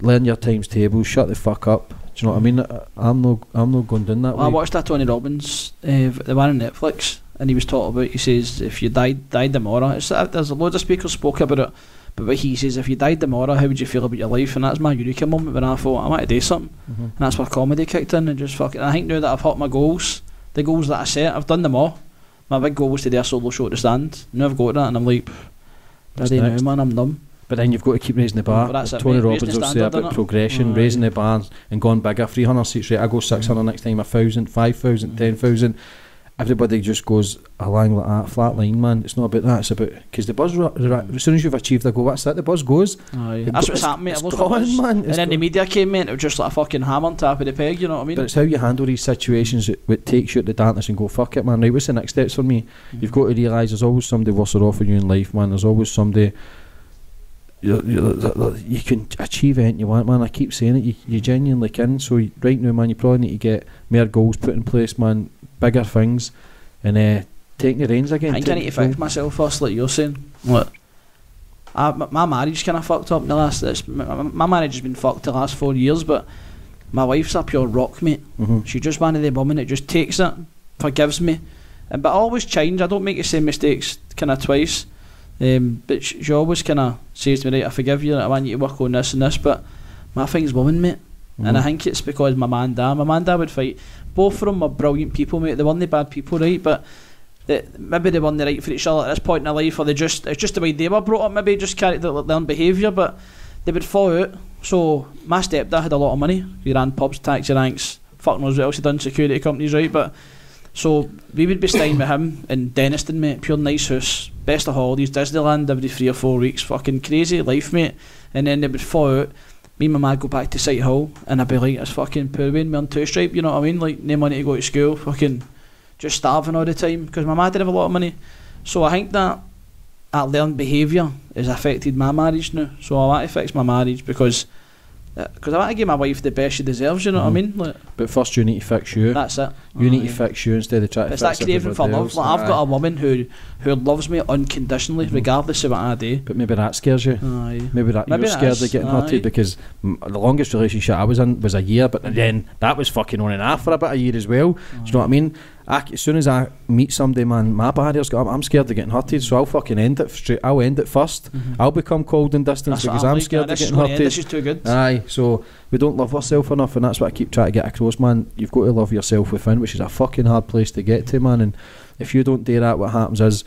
learn your times tables, shut the fuck up. Do you know what I mean? I- I'm no, I'm not going down that Well, I watched that Tony Robbins, uh, the one on Netflix, and he was talking about. He says, if you died died tomorrow, it's, uh, there's a load of speakers spoke about it. But what he says, if you died tomorrow, how would you feel about your life? And that's my eureka moment when I thought I want to do something, Mhm. and that's where comedy kicked in and just fucking. I think now that I've hit my goals, the goals that I set, I've done them all. My big goal was to do a solo show at the stand. Now I've got that, and I'm like, What's bloody now, next? man, I'm numb. But then you've got to keep raising the bar. But that's it, Tony Robbins raising the will say standard, about progression, Aye. raising the bar and going bigger. 300 seats, right? I go 600 mm. next time, 1,000, 5,000, Mm. 10,000. Everybody just goes along like that, flat line, man. It's not about that. It's about because the buzz. Ra- ra- as soon as you've achieved a goal, that's it. The buzz goes. Aye. It That's go- what's it's- happened, mate. it's I've lost gone, my buzz. man. And It's then the media came in, it was just like a fucking hammer on top of the peg, you know what I mean? But it's how you handle these situations that, that takes you at the dance and go, fuck it, man. Right, what's the next steps for me? You've mm. got to realise there's always somebody worse off in you in life, man. There's always somebody. You, you, you can achieve anything you want, man. I keep saying it. You, you genuinely can. So right now, man, you probably need to get more goals put in place, man. Bigger things, and uh, taking the reins again. I think I need to fix myself first, like you're saying. What? I, my, my marriage kind of fucked up in the last. It's, my, my marriage has been fucked the last four years, but my wife's a pure rock, mate. Mhm. She's just one of the women that just takes it, forgives me, and but I always change. I don't make the same mistakes kind of twice. Um, but she, she always kind of says to me, "Right, I forgive you. I want you to work on this and this." But my thing's woman, mate. And I Mhm. think it's because my man dad, my man dad would fight. Both of them are brilliant people, mate. They weren't the bad people, right? But they, maybe they weren't the right for each other at this point in their life, or they just it's just the way they were brought up. Maybe just carried their, their own behaviour, but they would fall out. So my stepdad had a lot of money. He ran pubs, taxi ranks, fuck knows what else he done, security companies, right? But so we would be staying with him in Dennistoun, mate. Pure nice house, best of holidays, Disneyland every three or four weeks, fucking crazy life, mate. And then they would fall out. Me and my man go back to City Hall, and I'd be like, "It's fucking poor me on two stripe." You know what I mean? Like no money to go to school, fucking just starving all the time because my mum didn't have a lot of money. So I think that that learned behaviour has affected my marriage now. So I want to fix my marriage because because I want to give my wife the best she deserves. You know what I Mhm. mean? Like, But first, you need to fix you. That's it. you need to fix you instead of trying to It's that craving for love. Like, I've got a woman who who loves me unconditionally, regardless of what I do. But maybe that scares you. Aye. Maybe that Maybe you're scared of getting aye. hurted because mm, the longest relationship I was in was a year, but then that was fucking on and off for a bit a year as well. Do you know what I mean? I, as soon as I meet somebody, man, my barrier's got up. I'm scared of getting hurted, so I'll fucking end it straight. I'll end it 1st i mm-hmm. I'll become cold and distant That's because I'm I'm like, scared yeah, of getting end, hurted. This is too good. Aye, so we don't love ourselves enough, and that's what I keep trying to get across, man. You've got to love yourself within, which is a fucking hard place to get to, man. And if you don't do that, what happens is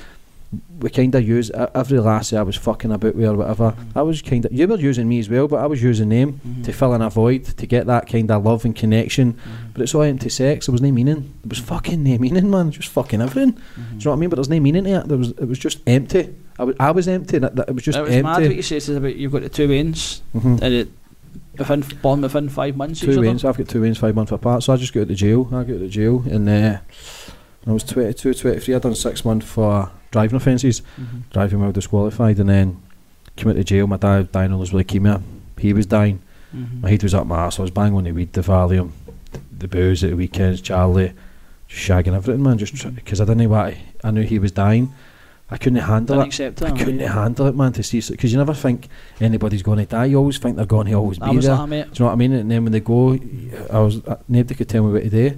we kind of use e- every lassie I was fucking about with or whatever. I was kind of you were using me as well, but I was using them Mm-hmm. to fill in a void to get that kind of love and connection. But it's all empty sex. There was no meaning. There was fucking no meaning, man. Just fucking everything. Mm-hmm. Do you know what I mean? But there's no meaning to it. There was. It was just empty. I was. I was empty. That, that, it was just it was mad what empty. you said about you've got the two veins Mhm. and it within born within five months. two wins. I've got two wins, five months apart. So I just go to jail. I go to jail, and uh, I was 22, 23. I'd done six months for driving offences, Mhm. driving while disqualified, and then came out of jail. My dad dying of leukemia. He was dying. Mhm. My head was up my arse. I was banging on the weed, the Valium, the booze at the weekends, Charlie, just shagging everything, man. Just because I didn't know what I knew he was dying. I couldn't handle Didn't it. it. I couldn't handle it, man. To see because you never think anybody's going to die. You always think they're going to always I be there. like. Do you know what I mean? And then when they go, I was uh, nobody could tell me what to do,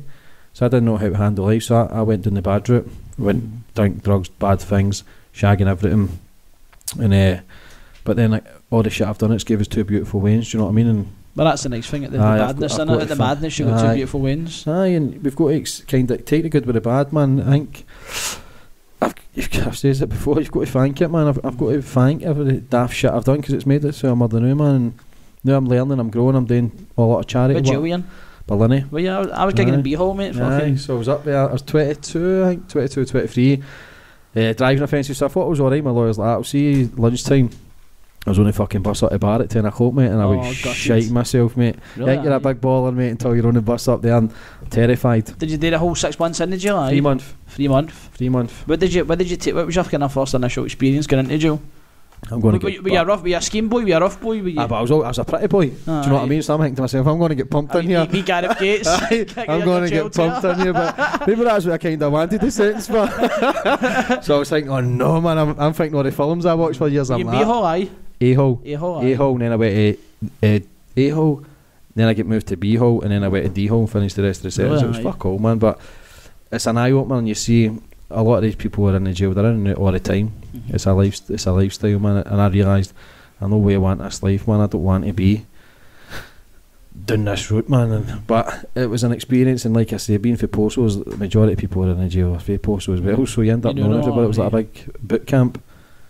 so I didn't know how to handle life. So I, I went down the bad route, went drink drugs, bad things, shagging everything, and uh, but then like all the shit I've done, it's gave us two beautiful wins. Do you know what I mean? And But that's the nice thing. At the, Aye, the I've got- I've in got it, the madness, you've got two beautiful wins. aye, and we've got to ex- kind of take the good with the bad, man. I think. I've, I've said it before. You've got to thank it, man. I've, I've got to thank every daft shit I've done because it's made it so I'm than new, man. And now I'm learning, I'm growing, I'm doing a lot of charity. Where'd you win? Berlin. Well, yeah, I was, I was gigging in B-Hall, mate. Aye, so I was up there. I was 22, I think, 22, 23. Uh, driving offences, so I thought it was alright. My lawyer's like, I'll see you lunchtime. I was only fucking bus up the bar at 10 o'clock, mate, and I Oh, was shiting myself, mate. Really, I think you're a big baller, mate, until you're on the bus up there. I'm terrified. Did you do the whole six months in the jail? Three month, Three month. three month. What did you? What did you take? What was your kind of first initial experience going into jail? I'm going to get. were you a rough? Were you a scheme boy? Were you a rough boy? Were you? Ah, but I was, I was a pretty boy. Do you know what I mean? So I'm thinking to myself, I'm going to get pumped I in mean, here. Me, Gareth Gates. I'm going to get pumped in here, but maybe that's what I kind of wanted the sentence for. so I was thinking, oh no, man, I'm, I'm thinking all the films I watched for years. You I'm B like, Hall, aye. A-hole, A-hole. A-hole, and then I went to uh, A-hole, then I get moved to B-hole, and then I went to D-hole and finished the rest of the sentence. Really, it was fuck all, man, but it's an eye-opener, and you see a lot of these people are in the jail, they're in out all the time. Mm-hmm. It's a life, it's a lifestyle, man, and I realised I know where I want this life, man. I don't want to be down this route, man. And, but it was an experience, and like I say, being for Possil, the majority of people are in the jail for Possil as well. So you end up You know knowing everybody. It was like a big boot camp.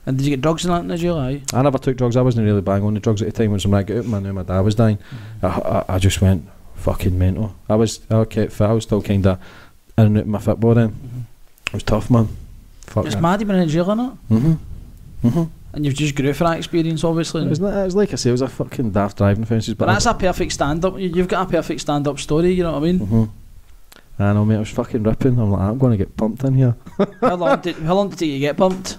And did you get drugs in that in the jail? Aye. I never took drugs. I wasn't really bang on the drugs at the time when somebody got out. Man, knew my dad was dying. I, I, I just went fucking mental. I was I kept fit. I was still kind of in and out my football then. It was tough, man. Fuck It's that. mad you've been in jail, innit? Mhm. Mhm. And you've just grew for that experience, obviously. It was, it was like I say, it was a fucking daft driving offences, but but that's a perfect stand-up. You- You've got a perfect stand-up story. You know what I mean? Mhm. I know, mate. I was fucking ripping. I'm like, I'm going to get pumped in here. how long did how long did it take you get pumped?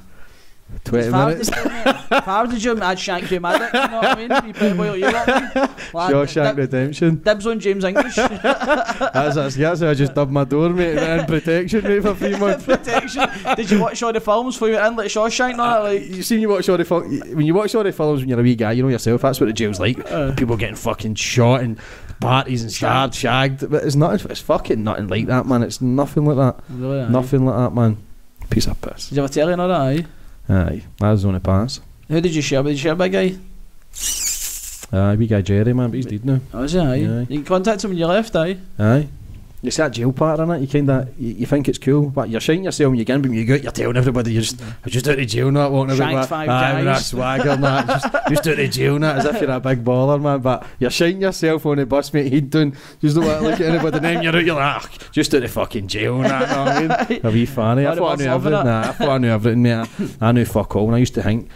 Twenty If I minutes. was- If I was the gym, I'd shank you mad. You know what I mean? You pretty boy, you know what I mean? Lad, Shawshank dib- Redemption. Dibs on James English. That's, that's, that's how I just dubbed my door, mate. in protection, mate, for three months. Protection. Did you watch all the films for you in like Shawshank? and all? Like, You seen you watch all the fil- when you watch all the films when you're a wee guy, you know yourself. That's what the jail's like. Uh. People getting fucking shot and parties and stabbed, shagged. But it's not. It's fucking nothing like that, man. It's nothing like that. really, aye. Nothing like that, man. Piece of piss. Did you ever tell you that? Aye. Aye, that was on the pass. Who did you share? Did you share a guy? Aye, wee guy Jerry, man, but he's dead now. Oh, was he? Aye. Aye. You can contact him when you left, aye. Aye. You see that jail part in it, you kind of you, you think it's cool, but you're shining yourself when you get in, but you go you're telling everybody you're just, I'm just out of jail now, walking Shanked about five aye, with that guys. swagger that, just, just out of jail now, as if you're a big baller, man. But you're shining yourself on the bus, mate, head down, just don't look at anybody, then you're out, you're like, ah, just out of fucking jail and that, know what I mean? A wee funny. I thought I knew everything, nah, I thought I knew everything, mate. I, I knew fuck all, and I used to think,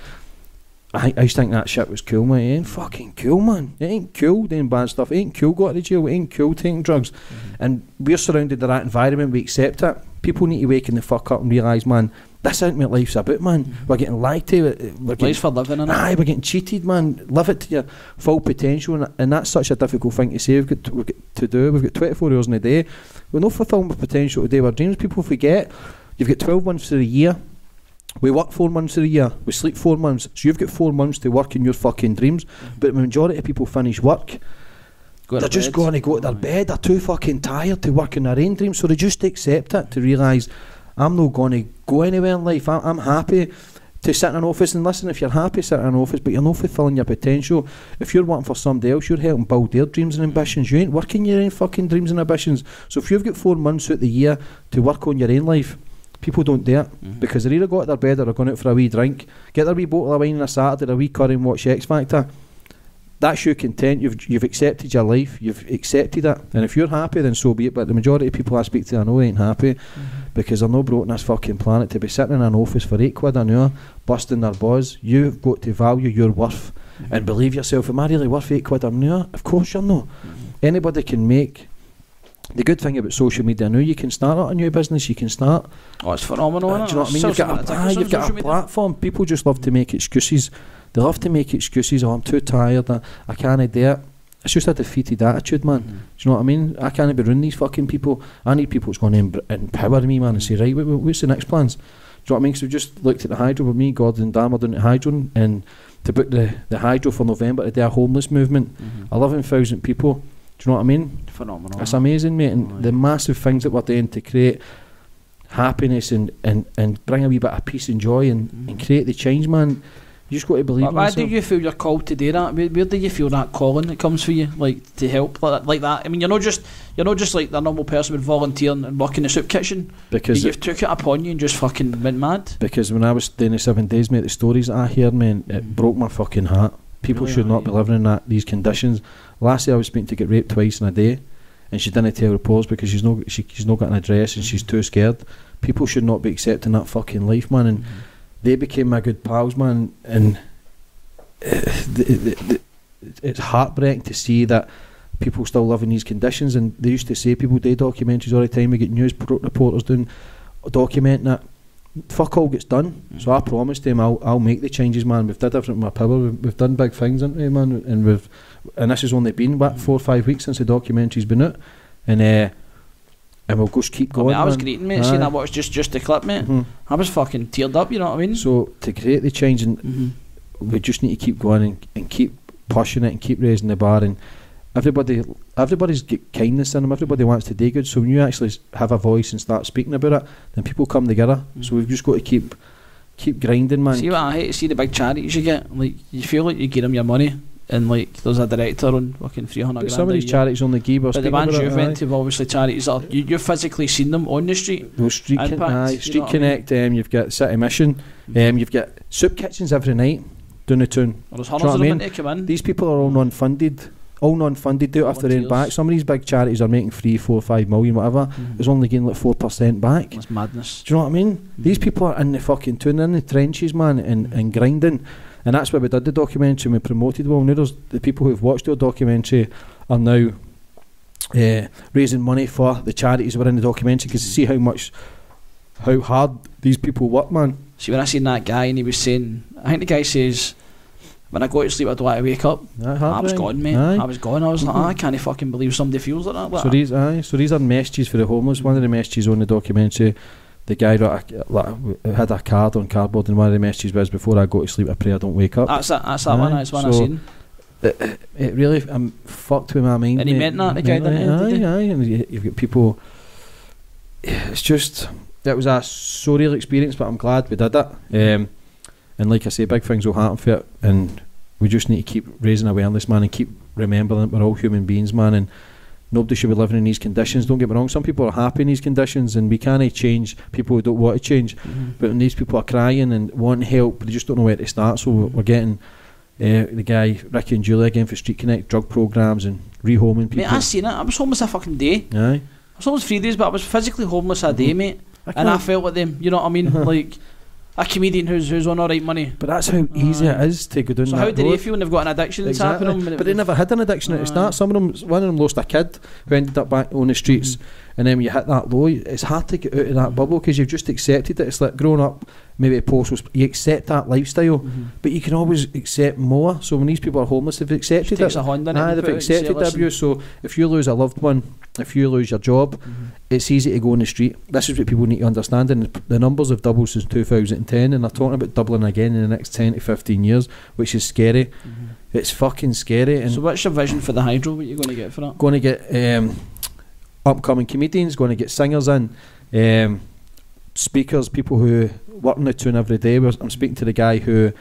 I, I used to think that shit was cool, man. It ain't fucking cool, man. It ain't cool doing bad stuff. It ain't cool going to jail. It ain't cool taking drugs. Mm-hmm. And we're surrounded by that environment. We accept it. People need to wake in the fuck up and realise, man, This isn't what life's about, man. Mm-hmm. We're getting lied to. We're getting, Life's for living, innit? Aye, we're getting cheated, man. Live it to your full potential, and, and that's such a difficult thing to say. We've got, to, we've got to do. We've got 24 hours in a day. We're not fulfilling our potential today. Our dreams. People forget. You've got 12 months of the year. We work four months of the year. We sleep four months. So you've got four months to work in your fucking dreams. But the majority of people finish work. Go They're just going to go to their bed. They're too fucking tired to work in their own dreams. So they just accept it to realise I'm not going to go anywhere in life. I'm, I'm happy to sit in an office and listen. If you're happy sitting in an office, but you're not fulfilling your potential, if you're working for somebody else, you're helping build their dreams and ambitions. You ain't working your own fucking dreams and ambitions. So if you've got four months out of the year to work on your own life, people don't do it mm-hmm. because they're either go to their bed or they're going out for a wee drink, get their wee bottle of wine on a Saturday, a wee curry and watch X Factor that's your content. You've you've accepted your life. You've accepted it, and if you're happy, then so be it. But the majority of people I speak to, I know ain't happy mm-hmm. because they're not brought on this fucking planet to be sitting in an office for eight quid an hour, busting their buzz. You've got to value your worth mm-hmm. and believe yourself. Am I really worth eight quid an hour? Of course you're not. Anybody can make. The good thing about social media now, you can start a new business. You can start Oh, it's phenomenal, uh, do you know what I mean? You've got, a, ah, you've got a media. platform. People just love to make excuses. They love to make excuses. Oh, I'm too tired. I, I can't do it. It's just a defeated attitude, man. Mm-hmm. Do you know what I mean? I can't be running these fucking people. I need people that's going to em- empower me, man, and say, right, what, what- what's the next plans? Do you know what I mean? So we just looked at the hydro with me, Gordon and were doing the hydro, and to book the, the hydro for November to do a homeless movement. Mm-hmm. 11,000 people. Do you know what I mean? Phenomenal. It's amazing, mate, and Aye. the massive things that we're doing to create happiness and, and, and bring a wee bit of peace and joy and, mm-hmm. and create the change, man. You just got to believe in why do you feel you're called to do that? Where, where do you feel that calling that comes for you, like to help like that, like that? I mean, you're not just you're not just like the normal person would volunteer and, and work in the soup kitchen. because you've took it upon you and just fucking went mad. because when I was doing the seven days, mate, the stories that I heard, man, it mm-hmm. broke my fucking heart. People Really, should not be living in that these conditions. Last year I was speaking to get raped twice in a day, and she didn't tell reports because she's not she, she's not got an address and she's too scared. People should not be accepting that fucking life, man. And they became my good pals, man. And uh, the, the, the, it's heartbreaking to see that people still live in these conditions. And they used to say people do documentaries all the time. We get news reporters doing documenting it. Fuck all gets done. So I promised them I'll I'll make the changes, man. We've did everything in my power. We've, we've done big things, haven't we, man? And we've and this has only been what four or five weeks since the documentary's been out, and uh, and we'll just keep I, going. mean, I was greeting mate, seeing that watch just just the clip, mate. Mhm. I was fucking teared up. You know what I mean? So to create the change, and Mhm. we just need to keep going and, and keep pushing it and keep raising the bar and everybody everybody's got kindness in them everybody wants to do good so when you actually have a voice and start speaking about it then people come together so we've just got to keep keep grinding man See what I hate to see the big charities you get. Like you feel like you give them your money, and like there's a director on fucking three hundred but grand. some of these charities only give us But the ones you've went to, obviously charities are, you, you've physically seen them on the street. Those street, con- Impact, aye, you know street I mean? Connect, um, you've got City Mission, um, you've got soup kitchens every night down the town. Or there's hundreds of what I them mean? come in. These people are all non-funded, all non-funded, do it their own back. Some of these big charities are making three, four, five million, whatever. Mhm. Is only getting like four percent back. That's madness. Do you know what I mean? These people are in the fucking tune, in the trenches, man, and, and grinding. And that's why we did the documentary and we promoted well. Now the people who've watched the documentary are now uh, raising money for the charities that were in the documentary because you see how much, how hard these people work, man. See when I seen that guy and he was saying, I think the guy says, when I go to sleep I don't want to wake up. I was gone, mate. Aye. I was gone. I was like, Mhm. "Ah, I can't fucking believe somebody feels like that. Like, So these, aye, so these are messages for the homeless. One of the messages on the documentary, the guy wrote a, like, had a card on cardboard, and one of the messages was, "Before I go to sleep, I pray I don't wake up." that's that. That's that one. That's one so- seen. it, it really I'm fucked with my mind. And he meant that, the guy, didn't he? Aye, aye, and you, you've got people. It's just it was a surreal experience, but I'm glad we did it. Um, and like I say, big things will happen for it, and we just need to keep raising awareness, man, and keep remembering that we're all human beings, man, and. Nobody should be living in these conditions. Don't get me wrong. Some people are happy in these conditions, and we can't change people who don't want to change. Mhm. But when these people are crying and want help, but they just don't know where to start. So we're, we're getting uh, the guy Ricky and Julie again for Street Connect drug programs and rehoming people. Mate, I seen it. I was homeless a fucking day. Aye. I was homeless three days, but I was physically homeless a day, mate. I And I felt with them. You know what I mean? like, a comedian who's who's on alright money. But that's how easy Aye. it is to go down So that how do road. they feel when they've got an addiction that's Exactly. happening? But they never had an addiction at the start. Some of them, one of them lost a kid who ended up back on the streets. Mm-hmm. And then when you hit that low, it's hard to get out of that bubble because you've just accepted it. It's like growing up, maybe a post you accept that lifestyle, Mm-hmm. but you can always accept more. So when these people are homeless, they've accepted it. a hand in it Aye, and they've accepted the abuse. So if you lose a loved one, if you lose your job, Mm-hmm. it's easy to go on the street. This is what people need to understand. And the- numbers have doubled since 2010, and they're talking about doubling again in the next 10 to 15 years, which is scary. It's fucking scary. And Mm-hmm. So what's your vision for the hydro? What are you going to get for that? going to get um, upcoming comedians, going to get singers in, um, speakers, people who work in the tune every day. I'm speaking to the guy who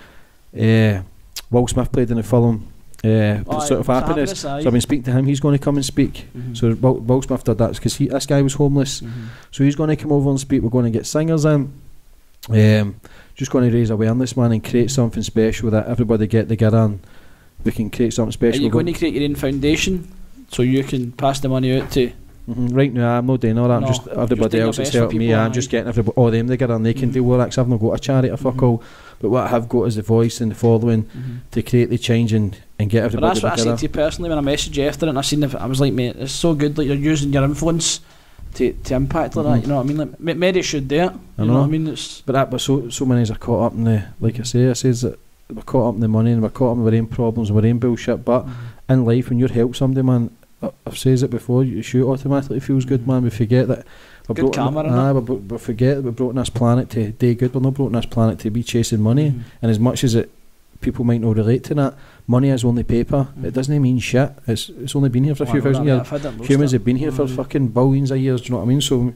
uh, Will Smith played in the film uh, Pursuit of Happiness. So I've been speaking to him. He's going to come and speak. Mhm. So Will, Will Smith did that because this guy was homeless. Mhm. So he's going to come over and speak. We're going to get singers in. Um, just going to raise awareness, man, and create something special that everybody get together and we can create something special. Are you going to create your own foundation so you can pass the money out to? Mhm, Right now, I'm not doing all that. I'm just everybody else that's best helping me. I'm just getting everybody, all them together, and they can Mhm. deal with that. I've not got a charity, or fuck Mhm. all. But what I have got is the voice and the following to create the change and, and get everybody. But that's what I said to you personally when I messaged you after it and I seen the, I was like, mate, it's so good that you're using your influence to, to impact like that, you know what I mean? Like, Ma- Mary should do it, I you know. know. what I mean? It's, But that, but so so many are caught up in the like I say, I says that we're caught up in the money and we're caught up in our own problems and our own bullshit. But in life, when you help somebody, man, I- I've said it before. You shoot automatically feels good, man. We forget that. We're Good innit? aye, we, we forget that we're brought on this planet to do good. We're not brought on this planet to be chasing money. Mhm. And as much as it, people might not relate to that, money is only paper. Mhm. It doesn't mean shit. It's it's only been here for a few thousand years. I've had it most Humans have been here for Mm. fucking billions of years. Do you know what I mean? So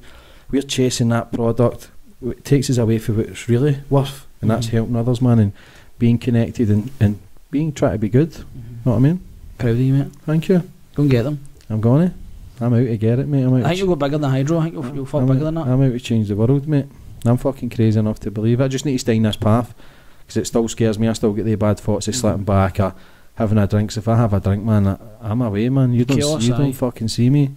we're chasing that product. It takes us away from what it's really worth, and that's Mhm. helping others, man, and being connected and, and being trying to be good. Mhm. Know what I mean? Proud of you, mate. Thank you. Go and get them. I'm gonna. I'm out to get it, mate. I'm out. I think you'll go bigger than Hydro. I think you'll, you'll fall I'm, bigger than that. I'm out to change the world, mate. I'm fucking crazy enough to believe it. I just need to stay in this path because it still scares me. I still get the bad thoughts of slipping back or having a drink. So if I have a drink, man, I, I'm away, man. You don't, Chaos, you aye. don't fucking see me. Do you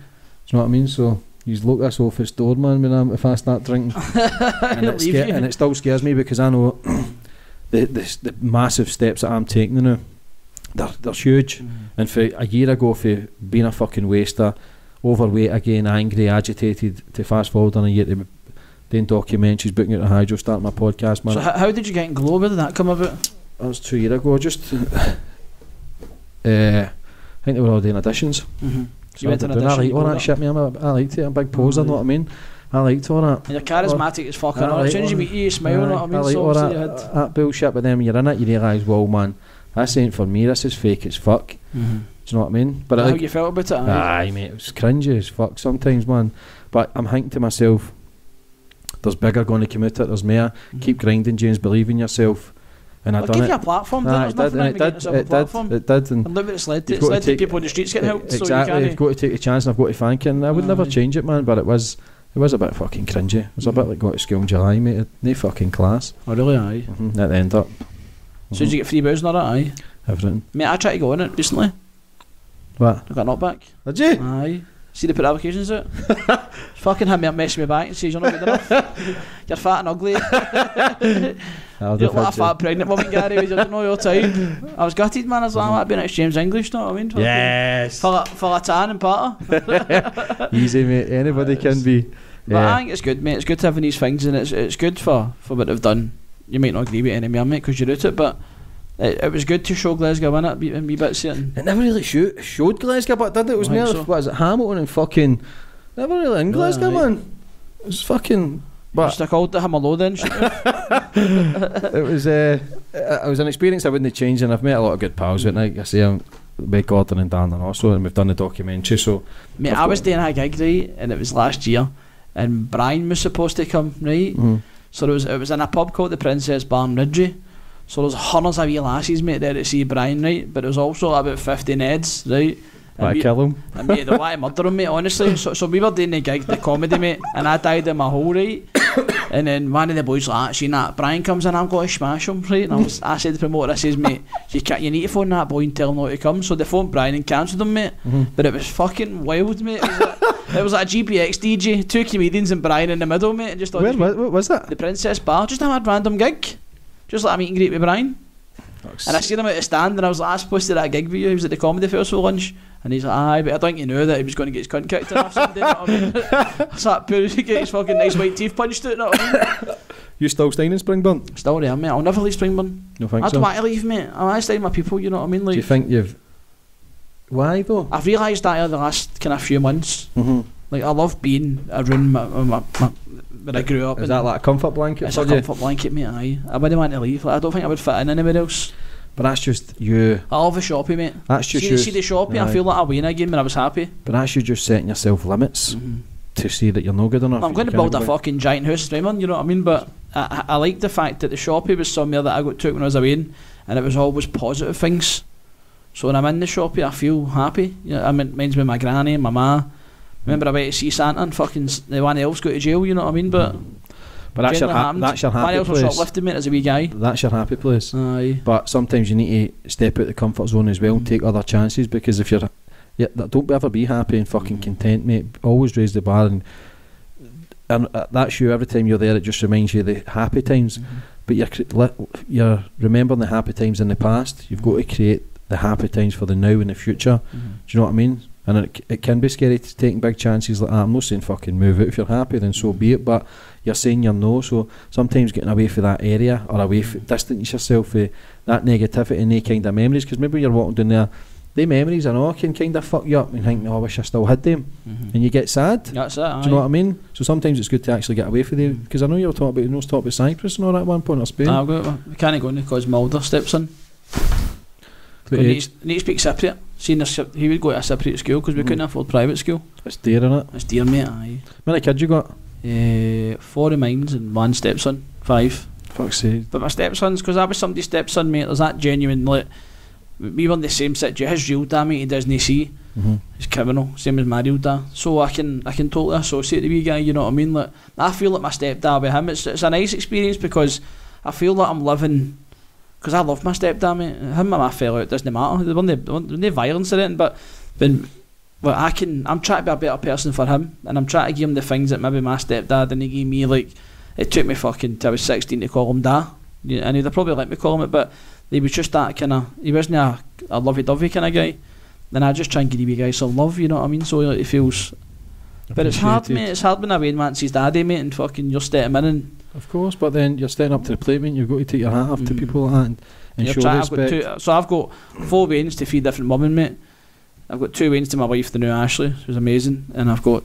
know what I mean? So you look this office door, man. When I'm, if I start drinking, and, it sca- and it still scares me because I know the, the the massive steps that I'm taking now. They're, they're huge. Mhm. And for a year ago, for being a fucking waster, overweight again, angry, agitated, to fast forward on a year to doing documentaries, booking out a hydro, starting my podcast, man. So how, did you get in Glow? Where did that come about? that was two years ago. Just, uh, I think they were all doing auditions. Mm-hmm. So You went I to did an I audition. like all you that shit, man. I'm a- I liked it. I'm a big poser, know what I mean? I liked all that. And you're charismatic as fuck. I all. As soon as you meet you, you smile. Aye, know what I mean? like so all that, that bullshit, but then when you're in it, you realise, well, man, this ain't for me. This is fake as fuck. Do Mm-hmm. you know what I mean? But I how you felt about it? aye? Aye, mate, it was cringy as fuck sometimes, man. But I'm thinking to myself, there's bigger going to come out of it. There's more. Keep grinding, James. Believe in yourself. And I I'll done give it. you a platform. didn't Aye, it? did, and it did, getting yourself a it platform. did, it did, and And look what it's led to. You've It's got to led to take- people on the streets getting help. exactly. So you You've got to take a chance, and I've got to thank. And I would never change it, man. But it was, it was a bit fucking cringy. It was a bit like going to school in July, mate. No fucking class. Oh really? Aye. Mm-hmm. At the end up, So did you get free booze and all that? Aye. everything. Mate, I tried to go in it recently. What? I got knocked back. Did you? Aye. See they put applications out. fucking had me up messing me back and says you're not good enough. You're fat and ugly. I would You have look like a fat pregnant woman, Gary. You don't know your time. I was gutted, man. I was like, I've been next James English, know what I mean? Fucking- Yes. For a, for a tan and patter. Easy, mate. Anybody can be. But I think it's good, mate. It's good having these things, and it's it's good for, for what they've done. You might not agree with any more, mate, because you're out it, but it, it was good to show Glasgow in it, be- and wee bits of it. and- It never really shoot, showed Glasgow, but did it? It was more, so. what is it, Hamilton and fucking. Never really in Yeah, Glasgow, right. man. It was fucking. But Stick out to him a load then. it was uh, it was an experience I wouldn't change, and I've met a lot of good pals with it. Like I say, I'm Gordon and Dan and also, and we've done the documentary. So Mate, I've I was doing a gig, right, and it was last year, and Brian was supposed to come, right? mm, So it was it was in a pub called the Princess Bar in. So there was hundreds of wee lasses, mate, there to see Brian, right? But it was also about 50 Neds, right? I we- kill him. And mate, they want to murder him, mate, honestly. So, so we were doing the gig, the comedy, mate, and I died in my hole, right? And then one of the boys like, "Ah, seen that, Brian comes in, I'm going to smash him, right? And I, was, I said to the promoter, I says, mate, you, can't, you need to phone that boy and tell him not to come. So they phoned Brian and cancelled him, mate. Mhm. But it was fucking wild, mate. It was like, It was like a GPX DJ, two comedians and Brian in the middle, mate, and just Where, where was that? the Princess Bar, just a random gig. Just like a meet and greet with Brian. And I seen him at the stand and I was like, I supposed to that gig with you. He was at the comedy festival lunch. And he's like, aye, but I think you knew that he was going to get his cunt kicked in or something. you know I mean? I was like, poor as he get his fucking nice white teeth punched out, you know what I mean? You still staying in Springburn? Still there, mate. I'll never leave Springburn. No, think I don't want to leave, mate. I want to stay with my people, you know what I mean? Like, Do you think you've? Why though? I've realised that over the last kind of few months. Mm-hmm. Like, I love being around my, my, my, where I grew up. Is that like a comfort blanket it's a you? comfort blanket, mate. Aye. I wouldn't want to leave. Like, I don't think I would fit in anywhere else. But that's just you. I love the shoppy, mate. That's just See, you. see the shoppy, I feel like I win again when I was happy. But that's you just setting yourself limits Mhm. to see that you're no good enough. I'm going to build a fucking giant house Raymond, you know what I mean? But I, I, like the fact that the shoppy was somewhere that I got took when I was away, in, and it was always positive things. So when I'm in the shoppy, I feel happy. You know, I mean, mine's with my granny and my ma. Remember I went to see Santa and fucking the one else go to jail, you know what I mean? But But that's your, ha- that's your happy else was place. shoplifting, mate, as a wee guy. That's your happy place. Aye. But sometimes you need to step out the comfort zone as well and Mm. take other chances because if you're, yeah, don't ever be happy and fucking Mm. content, mate. Always raise the bar and and uh, that's you. Every time you're there, it just reminds you of the happy times. But you're you're remembering the happy times in the past. You've got to create the happy times for the now and the future. Mhm. Do you know what I mean? And it, it can be scary to taking big chances like that. I'm not saying fucking move out if you're happy, then so be it. But you're saying you're no, so sometimes getting away from that area or away, f- distance yourself from that negativity and they kind of memories. Because maybe you're walking down there, they memories and all can kind of fuck you up and think, no, I wish I still had them, Mhm. and you get sad. That's it. Do you know what I mean? So sometimes it's good to actually get away from them. Mm. Because I know you were talking about, you know, talk about Cyprus and all that at one point or Spain. I've got, we can't go in because Mulder steps in. But need, to- need to speak Cypriot. Seeing this, he would go to a separate school because we Mhm. couldn't afford private school. it's dear, innit? It's dear, mate. Aye. How many kids you got? Uh, four of mine's and one stepson. Five. Fuck's sake. But my stepson's, because I was somebody's stepson, mate, there's that genuine, like, we were in the same situation. His real dad, mate, he doesn't see. Mm-hmm. He's criminal, same as my real dad. So I can I can totally associate the wee guy, you know what I mean? Like, I feel like my stepdad with him, it's, it's a nice experience because I feel like I'm living, because I love my stepdad, mate. Him and my fell out, doesn't matter. There wasn't, there wasn't no violence or anything, but when, well, I can, I'm trying to be a better person for him, and I'm trying to give him the things that maybe my stepdad didn't give me, like, it took me fucking till I was 16 to call him dad. Yeah, and he'd probably let me call him it, but he was just that kind of, he wasn't a, a lovey-dovey kind of guy. Then I just try and give the wee guy some love, you know what I mean? So it feels. But it's hard, mate. It's hard when a Wayne his daddy, mate, and fucking you're stepping in and Of course, but then you're standing up to the plate, mate. You've got to take your hat off to Mm. people like that and, and show trying. I've respect. two, so I've got four Waynes to feed different women, mate. I've got two Waynes to my wife, the new Ashley, who's amazing, and I've got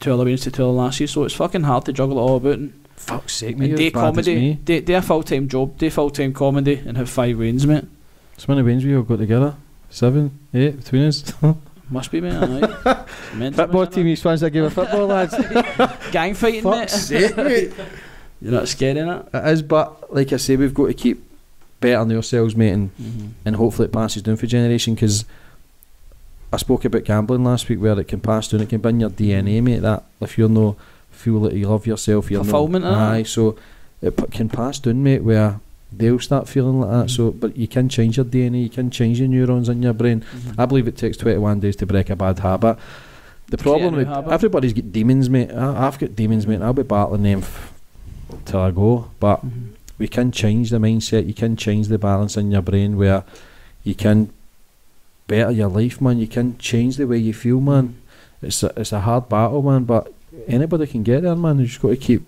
two other Waynes to two other lassies. So it's fucking hard to juggle it all about. And, Fuck's sake, mate. day you're as bad as comedy, me. day, day a full time job, day full time comedy, and have five Waynes, mate. So many wins we all got together? Seven, eight between us. Must be, mate. aye. Football team, he's fans that game of football, lads. gang fighting, mate. Sake, mate. You're not scared, in it? It is, but like I say, we've got to keep bettering ourselves, mate, and, Mm-hmm. and hopefully it passes down for generation. Because I spoke about gambling last week, where it can pass down, it can be in your DNA, mm-hmm. mate. That if you're no feel that you love yourself, you're Fulfillment, no, aye. So it p- can pass down, mate, where they'll start feeling like that. So, mm-hmm. but you can change your DNA, you can change your neurons in your brain. Mm-hmm. I believe it takes 21 days to break a bad habit. The problem with habit. everybody's got demons, mate. I, I've got demons, mate. I'll be battling them f- till I go. But Mhm. we can change the mindset. You can change the balance in your brain where you can better your life, man. You can change the way you feel, man. It's a, it's a hard battle, man. But anybody can get there, man. You just got to keep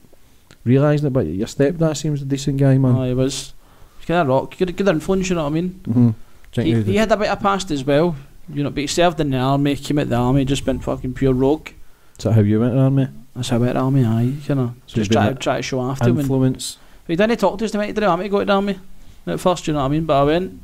realising it. But your stepdad seems a decent guy, man. Oh, he was. He's kind of rock. Good, good influence, you know what I mean? Mm-hmm. He, he had a bit of past as well, you know, but he served in the army, came out the army, just been fucking pure rogue. Is that how you went around me? That's how to the army, aye, kind of. So just try, a- try to show off to him. Influence. he didn't talk to us to make the army to go to the army at first, you know what I mean? But I went.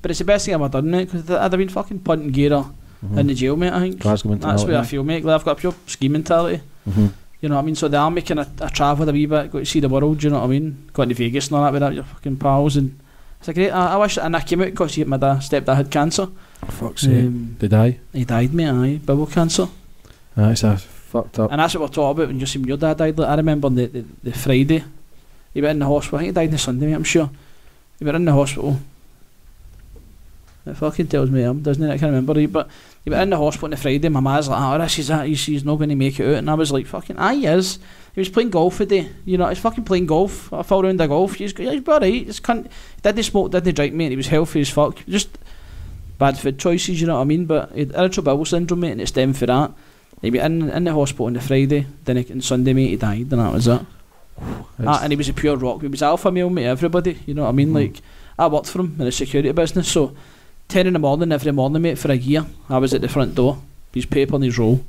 But it's the best thing I've ever done, mate, because I'd have been fucking punting gear Mhm. in the jail, mate, I think. Glasgow That's where I feel, mate. Like, I've got a pure ski mentality. Mhm. You know what I mean? So the army kind of I travelled a wee bit, got to see the world. You know what I mean? Got to Vegas and all that with that, your fucking pals, and it's a great. I, I wish and I came out because my dad stepdad had cancer. Fuck's sake. Um, Did I? he died, mate. Aye, bowel cancer, That's a fucked up. and that's what we're talking about when you see your dad died. Like, I remember on the, the the Friday, he went in the hospital. I think he died on Sunday, mate. I'm sure. He went in the hospital, It fucking tells me um, doesn't it? I can't remember. But he went in the hospital on the Friday. My ma's like, oh, this is that. He's, he's not going to make it out. And I was like, fucking, ah, he is. He was playing golf today. You know, he's fucking playing golf. I fell round the golf. He's, he's alright. He's cunt. Didn't smoke, didn't drink, mate. He was healthy as fuck. Just bad food choices, you know what I mean? But he had irritable bowel syndrome, mate, and it stemmed for that. He went in, in the hospital on the Friday. Then he, on Sunday, mate, he died, and that was it. Ah, and he was a pure rock. He was alpha male, mate, everybody. You know what I mean? Mhm. Like, I worked for him in the security business, so 10 in the morning every morning, mate, for a year. I was at the front door, his paper and his roll,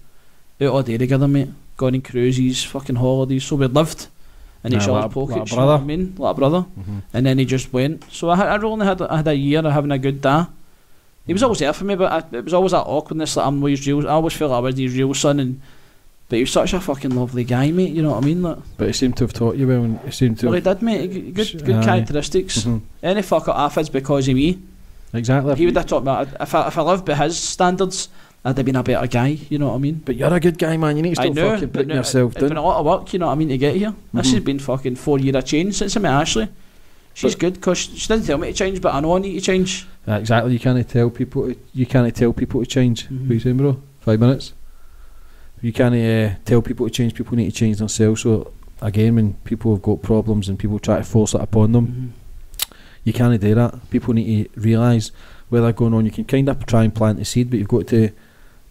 out all day together, mate. Going on cruises, fucking holidays, so we lived in each other's like a- like a pockets, you know what I mean? Like brother. Mhm. And then he just went. So I, had- I only had, I had a year of having a good day. He was always there for me, but I, it was always that awkwardness that I'm his real. I always felt I was his real son, and but he was such a fucking lovely guy, mate. You know what I mean? Like, But he seemed to have taught you well, and he seemed to. well, he did, mate. Good, good Aye. characteristics. Mhm. Any fuck up is because of me. Exactly. He would have taught me. If I, if I lived by his standards, I'd have been a better guy. You know what I mean? But you're a good guy, man. You need to stop know, fucking putting no, yourself it's been down. a lot of work. You know what I mean to get here. This has been fucking four year of change since I met Ashley. She's But- good because she didn't tell me to change, but I know I need to change. Exactly. You can't tell people. To, you can't tell people to change. Mhm. What are you saying, bro? Five minutes. You can't uh, tell people to change. People need to change themselves. So again, when people have got problems and people try to force it upon them, Mhm. you can't do that. People need to realise where they're going on. You can kind of try and plant the seed, but you've got to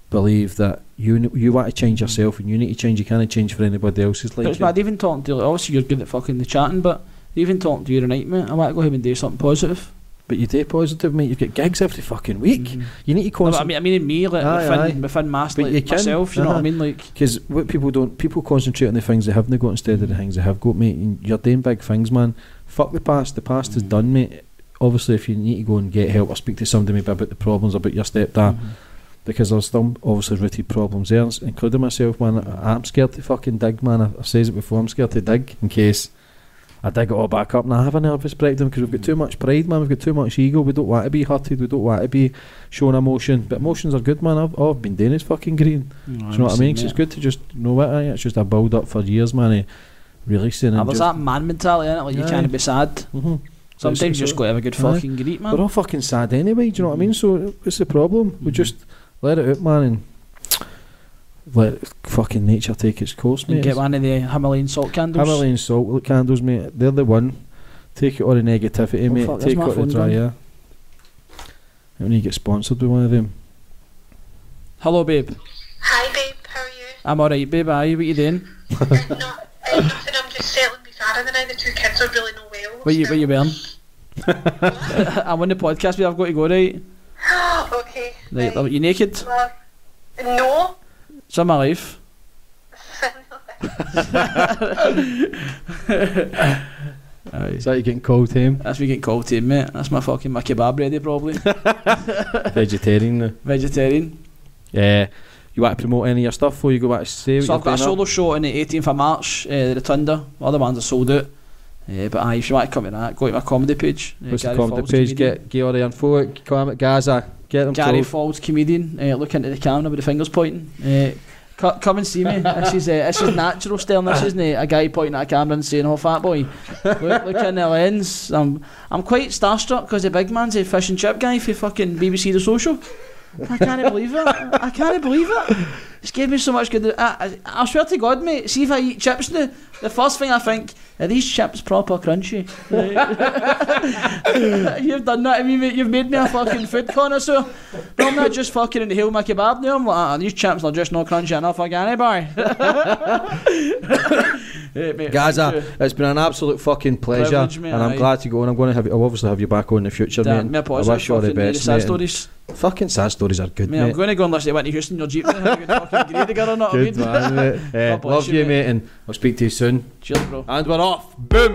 believe that you you want to change yourself and you need to change. You can't change for anybody else's But life. it's bad even talking to obviously you're good at fucking the chatting, but even talking to you tonight, mate, I want to go home and do something positive. But you do positive, mate. You've got gigs every fucking week. Mhm. You need to No, but I mean, I mean, in me, like Aye, within, aye. within like you myself, you know what uh-huh. I mean? Like, Because what people don't, people concentrate on the things they haven't got instead of the things they have got, mate. And you're doing big things, man. Fuck the past. The past is Mhm. done, mate. Obviously, if you need to go and get help or speak to somebody maybe about the problems about your stepdad, mhm. because there's some obviously rooted problems there, including myself, man. I'm scared to fucking dig, man. I, I've said it before. I'm scared to dig in case I dig it all back up and I have a nervous breakdown because we've got too much pride, man. We've got too much ego. We don't want to be hurted. We don't want to be showing emotion. But emotions are good, man. I've, all I've been doing is fucking green. Do you know what I mean? 'Cause it's good to just know what It's just a build up for years, man. Of releasing and there's that man mentality in it, like you Aye. can't be sad. Mhm. Sometimes you just got to have a good Aye. fucking greet, man. We're all fucking sad anyway. Do you know what I mean? So what's the problem? We Mhm. just let it out, man, and let fucking nature take its course, and get one of the Himalayan salt candles. Himalayan salt candles, mate. They're the one. Take it all the negativity, Oh, mate. fuck, Take it all the dry done. air. When you get sponsored with one of them. Hello, babe. Hi, babe. How are you? I'm alright, babe. Aye, what you doing? Uh, no, uh, nothing. I'm just settling my father now. The two kids are really no well. What you, what you wearing? What? I'm on the podcast, but I've got to go, right? okay. Right, right. are you naked? Uh, no. It's in my life. Aye. Is that you getting cold home? That's me getting called to, him, mate. That's my fucking my kebab ready, probably. Vegetarian now. Vegetarian. Yeah. You want to promote any of your stuff before you go back to say So I've got a solo show on the 18th of March, uh, the Rotunda. Other ones are sold out. Uh, but aye, if you want to come to that, go to my comedy page. Uh, What's the comedy Faulds page? comedian. Get, all the info. Come at Gaza. Get them Gary told. Faulds comedian. Uh, look into the camera with the fingers pointing. Uh, co- come and see me. this is uh, this is natural style. This isn't uh, a guy pointing at a camera and saying, "Oh, fat boy." look, look in the lens. I'm I'm quite starstruck because the big man's a fish and chip guy for fucking BBC The Social. I can't believe it. I can't believe it. It's gave me so much good. I, I, I swear to God, mate. See if I eat chips now. The first thing I think are these chips proper crunchy. You've done that to me, mate. You've made me a fucking food connoisseur. No, I'm not just fucking inhale my kebab now. I'm like, ah, these chips are just not crunchy enough. Hey, mate, Gaza, it's been an absolute fucking pleasure, Privilege, mate, and I'm aye. glad to go. And I'm going to have you. I'll obviously have you back on in the future, Damn, mate. I wish you all the fucking, best, sad stories. Fucking sad stories are good, Mate, mate. I'm going to go and listen to you went to Houston, your Jeep, and have a good fucking grade together, not a Good man, mate. Bless love you, mate, and I'll speak to you soon. Cheers, bro. And we're off. Boom.